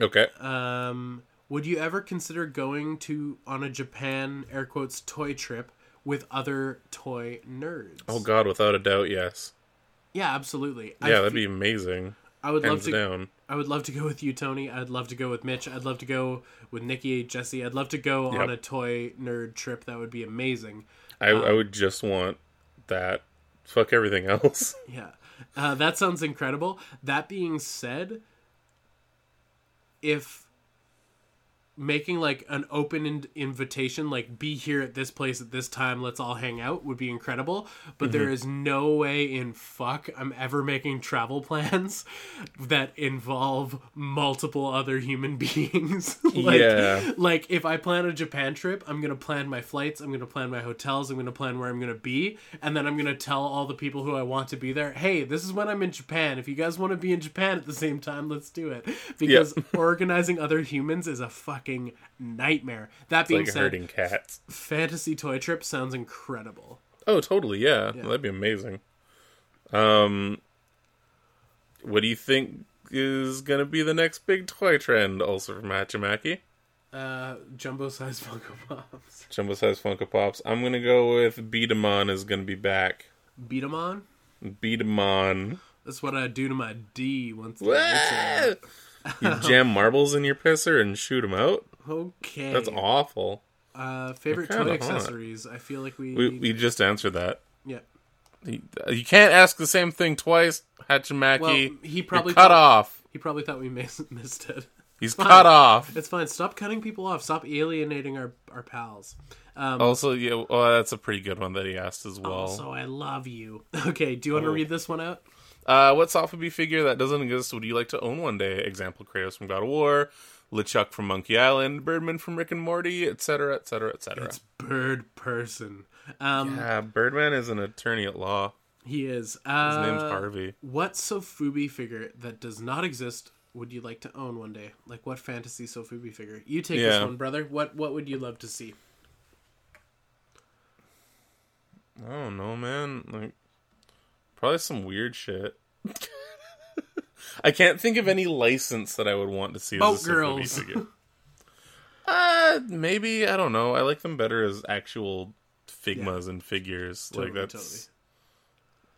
[SPEAKER 1] Okay.
[SPEAKER 2] Um, would you ever consider going to on a Japan air quotes toy trip with other toy nerds?
[SPEAKER 1] Oh God, without a doubt, yes.
[SPEAKER 2] yeah, absolutely.
[SPEAKER 1] Yeah,
[SPEAKER 2] I
[SPEAKER 1] that'd be amazing.
[SPEAKER 2] I would love to.
[SPEAKER 1] down.
[SPEAKER 2] I would love to go with you, Tony. I'd love to go with Mitch. I'd love to go with Nikki, Jesse. I'd love to go
[SPEAKER 1] Yep.
[SPEAKER 2] on a toy nerd trip. That would be amazing.
[SPEAKER 1] I
[SPEAKER 2] Um,
[SPEAKER 1] I would just want that. Fuck everything else.
[SPEAKER 2] Yeah. Uh, that sounds incredible. That being said, if making like an open in- invitation, like be here at this place at this time, let's all hang out, would be incredible. But there mm-hmm. is no way in fuck I'm ever making travel plans that involve multiple other human beings. like,
[SPEAKER 1] Yeah.
[SPEAKER 2] Like if I plan a Japan trip, I'm gonna plan my flights, I'm gonna plan my hotels, I'm gonna plan where I'm gonna be, and then I'm gonna tell all the people who I want to be there, hey, this is when I'm in Japan. If you guys want to be in Japan at the same time, let's do it. Because organizing other humans is a fucking nightmare. That being
[SPEAKER 1] like
[SPEAKER 2] said,
[SPEAKER 1] herding cats.
[SPEAKER 2] fantasy toy trip sounds incredible.
[SPEAKER 1] Oh, totally. Yeah, that'd be amazing. Um, what do you think is gonna be the next big toy trend? Also from Hachimaki,
[SPEAKER 2] Uh, jumbo size Funko Pops.
[SPEAKER 1] jumbo size Funko Pops. I'm gonna go with B-Daman is gonna be back.
[SPEAKER 2] Beat 'em on.
[SPEAKER 1] B-Daman.
[SPEAKER 2] That's what I do to my D once.
[SPEAKER 1] You jam marbles in your pisser and shoot them out.
[SPEAKER 2] Okay.
[SPEAKER 1] That's awful.
[SPEAKER 2] Uh, favorite
[SPEAKER 1] They're
[SPEAKER 2] toy
[SPEAKER 1] kinda hot.
[SPEAKER 2] accessories. I feel like we.
[SPEAKER 1] We we just answered that.
[SPEAKER 2] yeah.
[SPEAKER 1] You, you can't ask the same thing twice, Hachimaki.
[SPEAKER 2] Well, he probably
[SPEAKER 1] You're cut
[SPEAKER 2] thought-
[SPEAKER 1] off.
[SPEAKER 2] He probably thought we miss, missed it.
[SPEAKER 1] He's cut off.
[SPEAKER 2] It's fine. Stop cutting people off. Stop alienating our our pals. Um,
[SPEAKER 1] Also, yeah, well, that's a pretty good one that he asked as well.
[SPEAKER 2] also, I love you. Okay, do you want to
[SPEAKER 1] Oh.
[SPEAKER 2] read this one out?
[SPEAKER 1] Uh, what Sofubi figure that doesn't exist would you like to own one day? Example: Kratos from God of War, LeChuck from Monkey Island, Birdman from Rick and Morty, etc., etc., etc.
[SPEAKER 2] It's Bird Person. Um,
[SPEAKER 1] Yeah, Birdman is an attorney at law.
[SPEAKER 2] He is.
[SPEAKER 1] His
[SPEAKER 2] Uh,
[SPEAKER 1] name's Harvey.
[SPEAKER 2] What Sofubi figure that does not exist would you like to own one day? Like what fantasy Sofubi figure? You take this one, brother. What what would you love to see?
[SPEAKER 1] I don't know, probably some weird shit. I can't think of any license that I would want to see as
[SPEAKER 2] Boat
[SPEAKER 1] a
[SPEAKER 2] girls.
[SPEAKER 1] Uh, maybe I don't know. I like them better as actual figmas and figures.
[SPEAKER 2] Totally,
[SPEAKER 1] like that's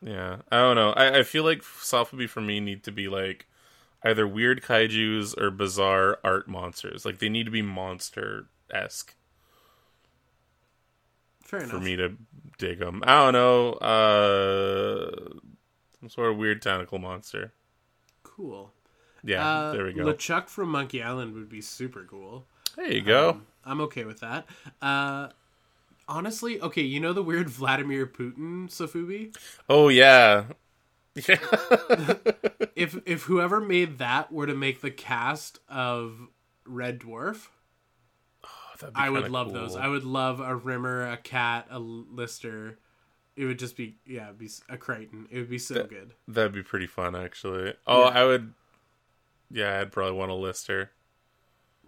[SPEAKER 1] totally. yeah. I don't know. I, I feel like Sofubi for me need to be like either weird kaiju's or bizarre art monsters. Like they need to be monster esque
[SPEAKER 2] Fair enough.
[SPEAKER 1] for me to dig them. I don't know. Uh, some sort of weird tentacle monster.
[SPEAKER 2] Cool.
[SPEAKER 1] Yeah,
[SPEAKER 2] Uh,
[SPEAKER 1] there we go.
[SPEAKER 2] LeChuck from Monkey Island would be super cool.
[SPEAKER 1] there you go.
[SPEAKER 2] I'm okay with that. Uh, honestly, okay, you know the weird Vladimir Putin Sofubi?
[SPEAKER 1] oh yeah, yeah.
[SPEAKER 2] If if whoever made that were to make the cast of Red Dwarf, I would love
[SPEAKER 1] cool.
[SPEAKER 2] those. I would love a Rimmer, a Cat, a Lister. It would just be yeah, it'd be a Kryten. It would be so good.
[SPEAKER 1] That'd be pretty fun, actually. Oh,
[SPEAKER 2] Yeah.
[SPEAKER 1] I would. Yeah, I'd probably want a lister.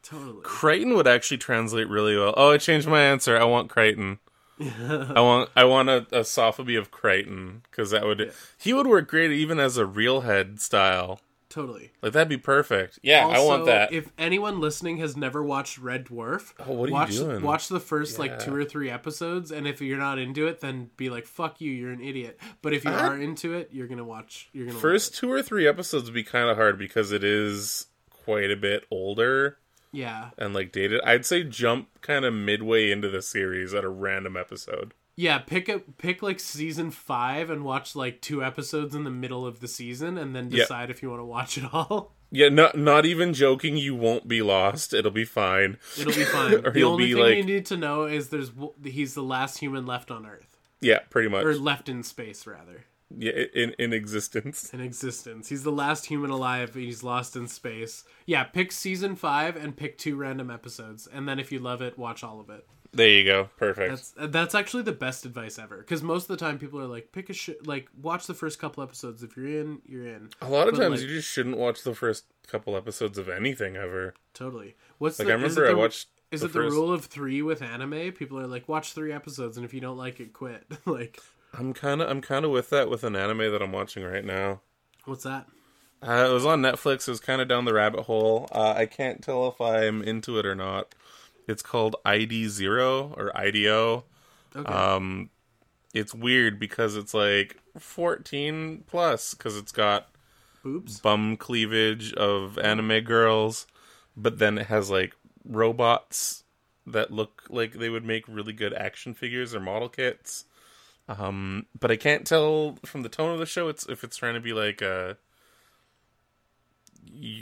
[SPEAKER 2] Totally.
[SPEAKER 1] Kryten would actually translate really well. Oh, I changed my answer. I want Kryten. I want I want a, a of Kryten because that would he would work great even as a real head style.
[SPEAKER 2] Totally.
[SPEAKER 1] Like that'd be perfect. Yeah, I want that.
[SPEAKER 2] If anyone listening has never watched Red Dwarf,
[SPEAKER 1] Oh, what are you
[SPEAKER 2] watch
[SPEAKER 1] doing?
[SPEAKER 2] watch the first
[SPEAKER 1] Yeah.
[SPEAKER 2] like two or three episodes, and if you're not into it, then be like, "Fuck you, you're an idiot." But if you
[SPEAKER 1] I-
[SPEAKER 2] are into it, you're gonna watch. You're gonna
[SPEAKER 1] First two or three episodes would be kind of hard because it is quite a bit older
[SPEAKER 2] yeah,
[SPEAKER 1] and like dated. I'd say jump kind of midway into the series at a random episode.
[SPEAKER 2] Yeah. Pick a pick like season five and watch like two episodes in the middle of the season, and then
[SPEAKER 1] Yeah.
[SPEAKER 2] decide if you want to watch it all.
[SPEAKER 1] Yeah, not not even joking. You won't be lost. It'll be fine.
[SPEAKER 2] It'll be fine.
[SPEAKER 1] Or
[SPEAKER 2] the only
[SPEAKER 1] be
[SPEAKER 2] thing
[SPEAKER 1] like-
[SPEAKER 2] you need to know is there's he's the last human left on Earth,
[SPEAKER 1] Yeah, pretty much.
[SPEAKER 2] or left in space rather.
[SPEAKER 1] Yeah, in in existence.
[SPEAKER 2] in existence. He's the last human alive. He's lost in space. Yeah, pick season five and pick two random episodes, and then if you love it, watch all of it.
[SPEAKER 1] There you go. Perfect.
[SPEAKER 2] That's that's actually the best advice ever. Because most of the time, people are like, pick a sh- like watch the first couple episodes. If you're in, you're in.
[SPEAKER 1] a lot of
[SPEAKER 2] but,
[SPEAKER 1] times
[SPEAKER 2] like-
[SPEAKER 1] you just shouldn't watch the first couple episodes of anything ever.
[SPEAKER 2] Totally. What's
[SPEAKER 1] Like
[SPEAKER 2] the,
[SPEAKER 1] I remember I watched
[SPEAKER 2] Is
[SPEAKER 1] the
[SPEAKER 2] it
[SPEAKER 1] first-
[SPEAKER 2] the rule of three with anime? People are like, watch three episodes, and if you don't like it, quit. like,
[SPEAKER 1] I'm kind of I'm kind of with that with an anime that I'm watching right now.
[SPEAKER 2] what's that?
[SPEAKER 1] Uh, it was on Netflix. It was kind of down the rabbit hole. Uh, I can't tell if I'm into it or not. It's called ID Zero or IDO.
[SPEAKER 2] Okay.
[SPEAKER 1] Um, it's weird because it's like 14 plus because it's got
[SPEAKER 2] Boobs.
[SPEAKER 1] bum cleavage of anime girls, but then it has like robots that look like they would make really good action figures or model kits. Um, but I can't tell from the tone of the show it's if it's trying to be like a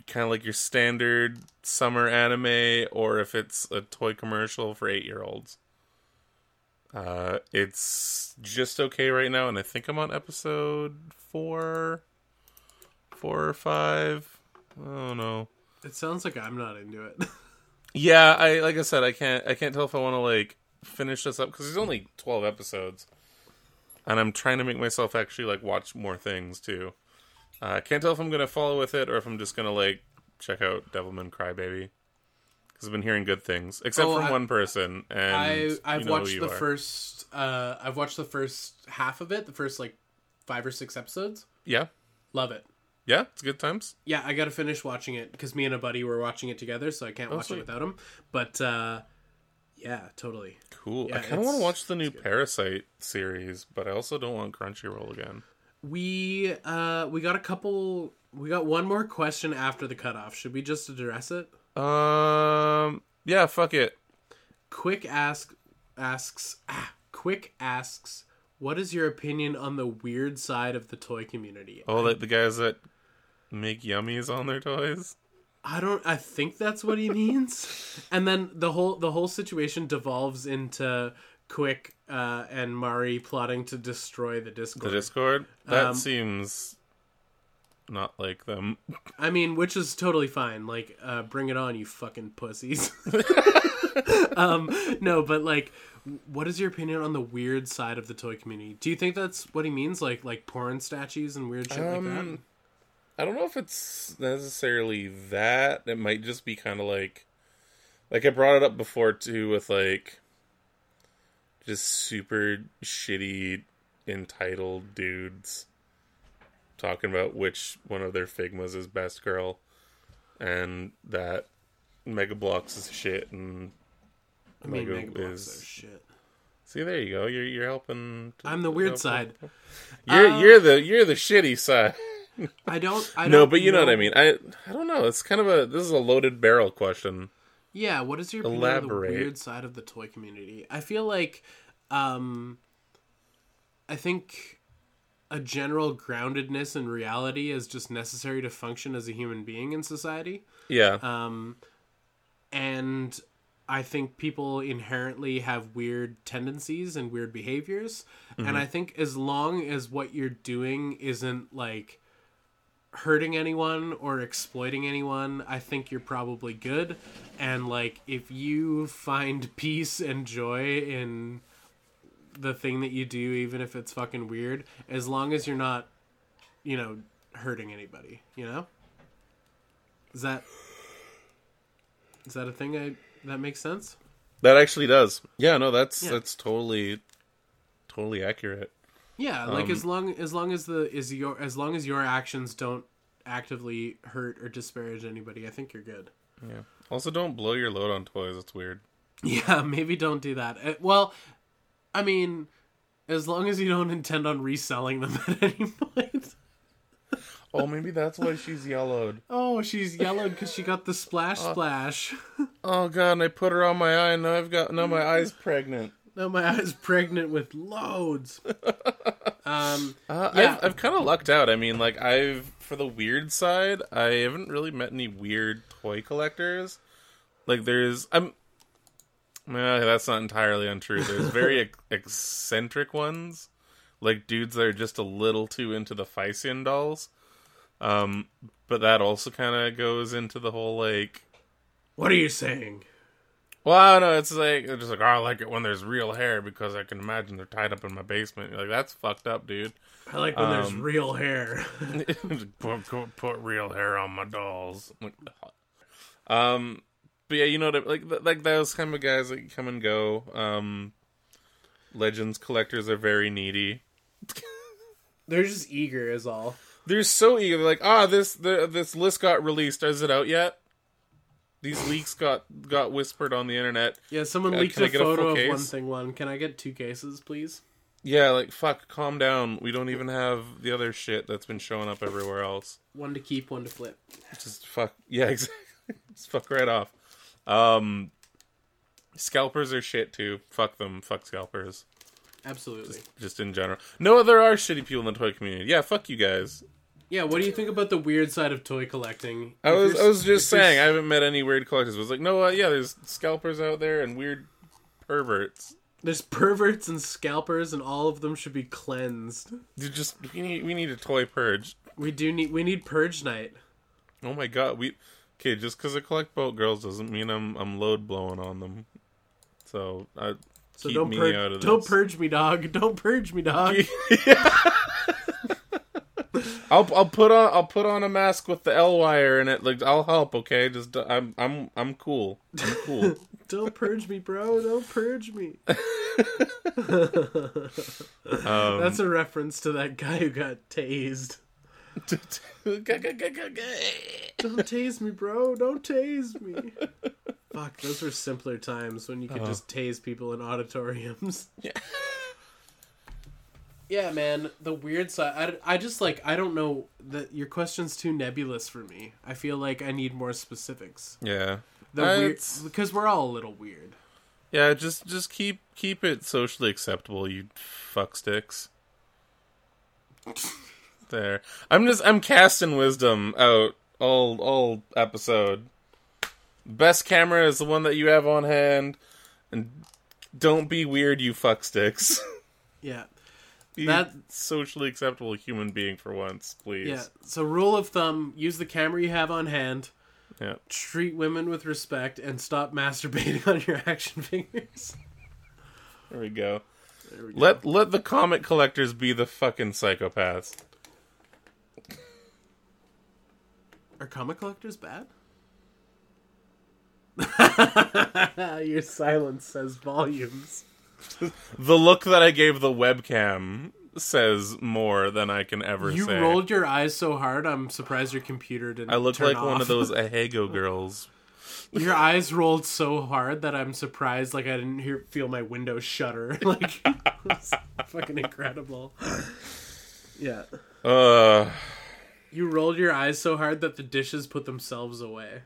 [SPEAKER 1] kind of like your standard summer anime or if it's a toy commercial for 8-year-olds. Uh, it's just okay right now and I think I'm on episode 4 4 or 5. I don't know.
[SPEAKER 2] It sounds like I'm not into it.
[SPEAKER 1] Yeah, I like I said, I can't I can't tell if I want to like finish this up because there's only twelve episodes, and I'm trying to make myself actually like watch more things too. Uh, I can't tell if I'm gonna follow with it or if I'm just gonna like check out Devilman Crybaby because I've been hearing good things, except
[SPEAKER 2] Oh,
[SPEAKER 1] from
[SPEAKER 2] I-
[SPEAKER 1] one person. And
[SPEAKER 2] I I've
[SPEAKER 1] you know
[SPEAKER 2] watched the
[SPEAKER 1] are.
[SPEAKER 2] first uh I've watched the first half of it, the first like five or six episodes.
[SPEAKER 1] Yeah,
[SPEAKER 2] Love it.
[SPEAKER 1] yeah, it's good times.
[SPEAKER 2] Yeah, I got to finish watching it because me and a buddy were watching it together, so I can't watch
[SPEAKER 1] Oh, sweet.
[SPEAKER 2] it without him. But uh yeah, totally.
[SPEAKER 1] Cool.
[SPEAKER 2] Yeah,
[SPEAKER 1] I kind of want to watch the new Parasyte series, but I also don't want Crunchyroll again.
[SPEAKER 2] We uh we got a couple we got one more question after the cutoff. Should we just address it?
[SPEAKER 1] Um, yeah, fuck it.
[SPEAKER 2] Quick ask asks ah, quick asks what is your opinion on the weird side of the toy community?
[SPEAKER 1] Oh, like the guys that make yummies on their toys.
[SPEAKER 2] I don't I think that's what he means. and then the whole the whole situation devolves into Quick uh, and Mari plotting to destroy the Discord.
[SPEAKER 1] The
[SPEAKER 2] Discord.
[SPEAKER 1] That
[SPEAKER 2] Um,
[SPEAKER 1] seems not like them.
[SPEAKER 2] I mean, which is totally fine. Like, uh, bring it on, you fucking pussies. um, no, but like, what is your opinion on the weird side of the toy community? Do you think that's what he means, like like porn statues and weird shit like that?
[SPEAKER 1] Um, I don't know if it's necessarily that. It might just be kind of like, like I brought it up before too, with like, just super shitty entitled dudes talking about which one of their Figmas is best girl, and that Mega Bloks is shit, and
[SPEAKER 2] I mean,
[SPEAKER 1] Lego
[SPEAKER 2] Mega Bloks
[SPEAKER 1] is-
[SPEAKER 2] shit.
[SPEAKER 1] see there you go. You're you're helping. to-
[SPEAKER 2] I'm the weird
[SPEAKER 1] help-
[SPEAKER 2] side.
[SPEAKER 1] You're
[SPEAKER 2] Uh,
[SPEAKER 1] you're the you're the shitty side.
[SPEAKER 2] I don't. I don't
[SPEAKER 1] No, but you know what I mean. I I don't know. It's kind of a this is a loaded barrel question.
[SPEAKER 2] Yeah, what is your opinion on the weird side of the toy community? I feel like um I think a general groundedness in reality is just necessary to function as a human being in society.
[SPEAKER 1] Yeah,
[SPEAKER 2] Um and I think people inherently have weird tendencies and weird behaviors. And I think as long as what you're doing isn't like hurting anyone or exploiting anyone, I think you're probably good. And like if you find peace and joy in the thing that you do, even if it's fucking weird, as long as you're not, you know, hurting anybody, you know? Is that is that a thing I that makes sense?
[SPEAKER 1] that actually does. Yeah, no, that's
[SPEAKER 2] Yeah.
[SPEAKER 1] that's totally totally accurate.
[SPEAKER 2] Yeah, like
[SPEAKER 1] Um,
[SPEAKER 2] as long as long as the is your as long as your actions don't actively hurt or disparage anybody, I think you're good.
[SPEAKER 1] Yeah. Also, don't blow your load on toys. It's weird.
[SPEAKER 2] Yeah, maybe don't do that. Uh, well, I mean, as long as you don't intend on reselling them at any point.
[SPEAKER 1] Oh, maybe that's why she's yellowed.
[SPEAKER 2] Oh, she's yellowed because she got the splash splash.
[SPEAKER 1] Oh god, and I put her on my eye, and now I've got now my eye's pregnant.
[SPEAKER 2] Now my eye's pregnant with loads. Um,
[SPEAKER 1] Uh,
[SPEAKER 2] Yeah.
[SPEAKER 1] I've, I've kind of lucked out. I mean, like I've for the weird side, I haven't really met any weird toy collectors. Like there's, I'm. Well, that's not entirely untrue. There's very ec- eccentric ones. like dudes that are just a little too into the Physician dolls. Um, but that also kind of goes into the whole like,
[SPEAKER 2] What are you saying?
[SPEAKER 1] Well, I don't know. It's like they're just like, oh, I like it when there's real hair because I can imagine they're tied up in my basement. You're like that's fucked up, dude.
[SPEAKER 2] I like when there's
[SPEAKER 1] Um,
[SPEAKER 2] real hair.
[SPEAKER 1] put, put, put real hair on my dolls. Um, but yeah, you know, what I- like like those kind of guys that come and go. Um, legends collectors are very needy.
[SPEAKER 2] They're just eager, is all.
[SPEAKER 1] They're so eager. They're like, ah, this the, this list got released. Is it out yet? These leaks got got whispered on the internet.
[SPEAKER 2] Yeah, someone
[SPEAKER 1] Uh,
[SPEAKER 2] leaked
[SPEAKER 1] I
[SPEAKER 2] a
[SPEAKER 1] get a
[SPEAKER 2] photo of
[SPEAKER 1] case?
[SPEAKER 2] one thing one. Can I get two cases, please?
[SPEAKER 1] Yeah, like fuck, calm down. We don't even have the other shit that's been showing up everywhere else.
[SPEAKER 2] One to keep, one to flip.
[SPEAKER 1] Just fuck. Yeah, exactly. Just fuck right off. Um, scalpers are shit too. Fuck them. Fuck scalpers.
[SPEAKER 2] Absolutely.
[SPEAKER 1] Just in general. No, there are shitty people in the toy community. Yeah, fuck you guys.
[SPEAKER 2] Yeah, what do you think about the weird side of toy collecting?
[SPEAKER 1] I
[SPEAKER 2] If
[SPEAKER 1] was I was just saying I haven't met any weird collectors. I was like, no, uh, yeah, there's scalpers out there and weird perverts.
[SPEAKER 2] There's perverts and scalpers, and all of them should be cleansed.
[SPEAKER 1] You just we need we need a toy purge.
[SPEAKER 2] We do need we need purge night.
[SPEAKER 1] Oh my god, we okay. Just because I collect boat girls doesn't mean I'm I'm load blowing on them. So I
[SPEAKER 2] So
[SPEAKER 1] keep
[SPEAKER 2] don't
[SPEAKER 1] me
[SPEAKER 2] purge.
[SPEAKER 1] out of
[SPEAKER 2] Don't purge me, dog. Don't purge me, dog.
[SPEAKER 1] I'll I'll put on I'll put on a mask with the EL wire in it. Like I'll help. Okay, just I'm I'm I'm cool. I'm cool.
[SPEAKER 2] don't purge me, bro. Don't purge me.
[SPEAKER 1] Um,
[SPEAKER 2] That's a reference to that guy who got tased. Don't tase me, bro. Don't tase me. Fuck, those were simpler times when you could just tase people in auditoriums.
[SPEAKER 1] Yeah.
[SPEAKER 2] Yeah, man. The weird side. I, I just like. I don't know. that Your question's too nebulous for me. I feel like I need more specifics.
[SPEAKER 1] yeah.
[SPEAKER 2] The
[SPEAKER 1] Uh,
[SPEAKER 2] weird because we're all a little weird.
[SPEAKER 1] Yeah, just just keep keep it socially acceptable, you fuck sticks. There. I'm just I'm casting wisdom out all all episode. Best camera is the one that you have on hand, and don't be weird, you fuck sticks.
[SPEAKER 2] Yeah.
[SPEAKER 1] Be
[SPEAKER 2] That-
[SPEAKER 1] socially acceptable human being for once, please.
[SPEAKER 2] Yeah. So rule of thumb: use the camera you have on hand.
[SPEAKER 1] Yeah.
[SPEAKER 2] Treat women with respect and stop masturbating on your action figures.
[SPEAKER 1] There we go.
[SPEAKER 2] There we go.
[SPEAKER 1] Let let the comic collectors be the fucking psychopaths.
[SPEAKER 2] Are comic collectors bad? Your silence says volumes.
[SPEAKER 1] The look that I gave the webcam says more than I can ever
[SPEAKER 2] You
[SPEAKER 1] say.
[SPEAKER 2] rolled your eyes so hard, I'm surprised your computer didn't.
[SPEAKER 1] I look like one of those Ahegao girls.
[SPEAKER 2] Your eyes rolled so hard that I'm surprised, like I didn't hear feel my window shutter. Like, fucking incredible. Yeah,
[SPEAKER 1] Uh,
[SPEAKER 2] you rolled your eyes so hard that the dishes put themselves away.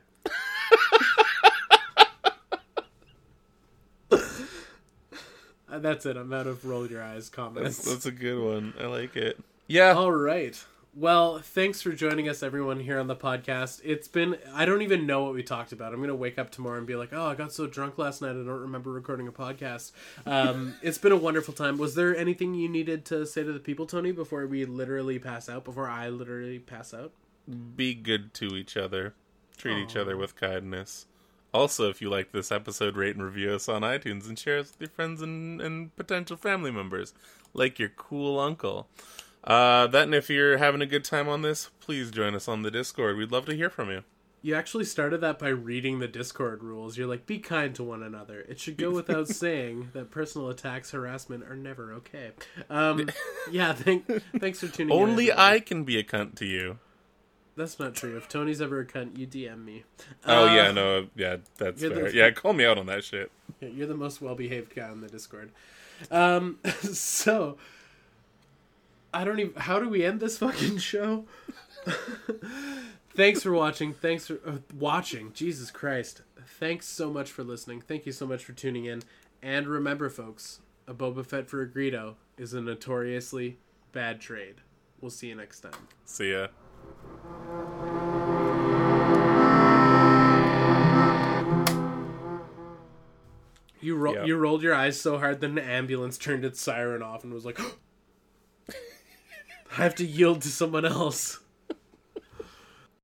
[SPEAKER 2] Uh, That's it. I'm out of roll your eyes
[SPEAKER 1] that's,
[SPEAKER 2] comments.
[SPEAKER 1] that's a good one. I like it. Yeah.
[SPEAKER 2] All right. Well, thanks for joining us, everyone, here on the podcast. It's been, I don't even know what we talked about. I'm going to wake up tomorrow and be like, oh, I got so drunk last night, I don't remember recording a podcast. Um, it's been a wonderful time. Was there anything you needed to say to the people, Tony, before we literally pass out, before I literally pass out?
[SPEAKER 1] Be good to each other. Treat each other with kindness. Also, if you like this episode, rate and review us on iTunes and share us with your friends and, and potential family members, like your cool uncle. Uh, that and if you're having a good time on this, please join us on the Discord. We'd love to hear from you.
[SPEAKER 2] You actually started that by reading the Discord rules. You're like, be kind to one another. It should go without saying that personal attacks, harassment are never okay. Um, yeah, thank, thanks for tuning in.
[SPEAKER 1] Only. I can be a cunt to you.
[SPEAKER 2] That's not true. If Tony's ever a cunt, you DM me.
[SPEAKER 1] Oh
[SPEAKER 2] Uh,
[SPEAKER 1] yeah, no, yeah, that's
[SPEAKER 2] you're the-
[SPEAKER 1] Yeah, call me out on that shit.
[SPEAKER 2] You're the most well behaved guy on the Discord. Um, so I don't even. How do we end this fucking show? Thanks for watching. Thanks for uh, watching. Jesus Christ. Thanks so much for listening. Thank you so much for tuning in. And remember, folks, a Boba Fett for a Greedo is a notoriously bad trade. We'll see you next time.
[SPEAKER 1] See ya.
[SPEAKER 2] You ro-
[SPEAKER 1] Yep.
[SPEAKER 2] you rolled your eyes so hard that an ambulance turned its siren off and was like, I have to yield to someone else.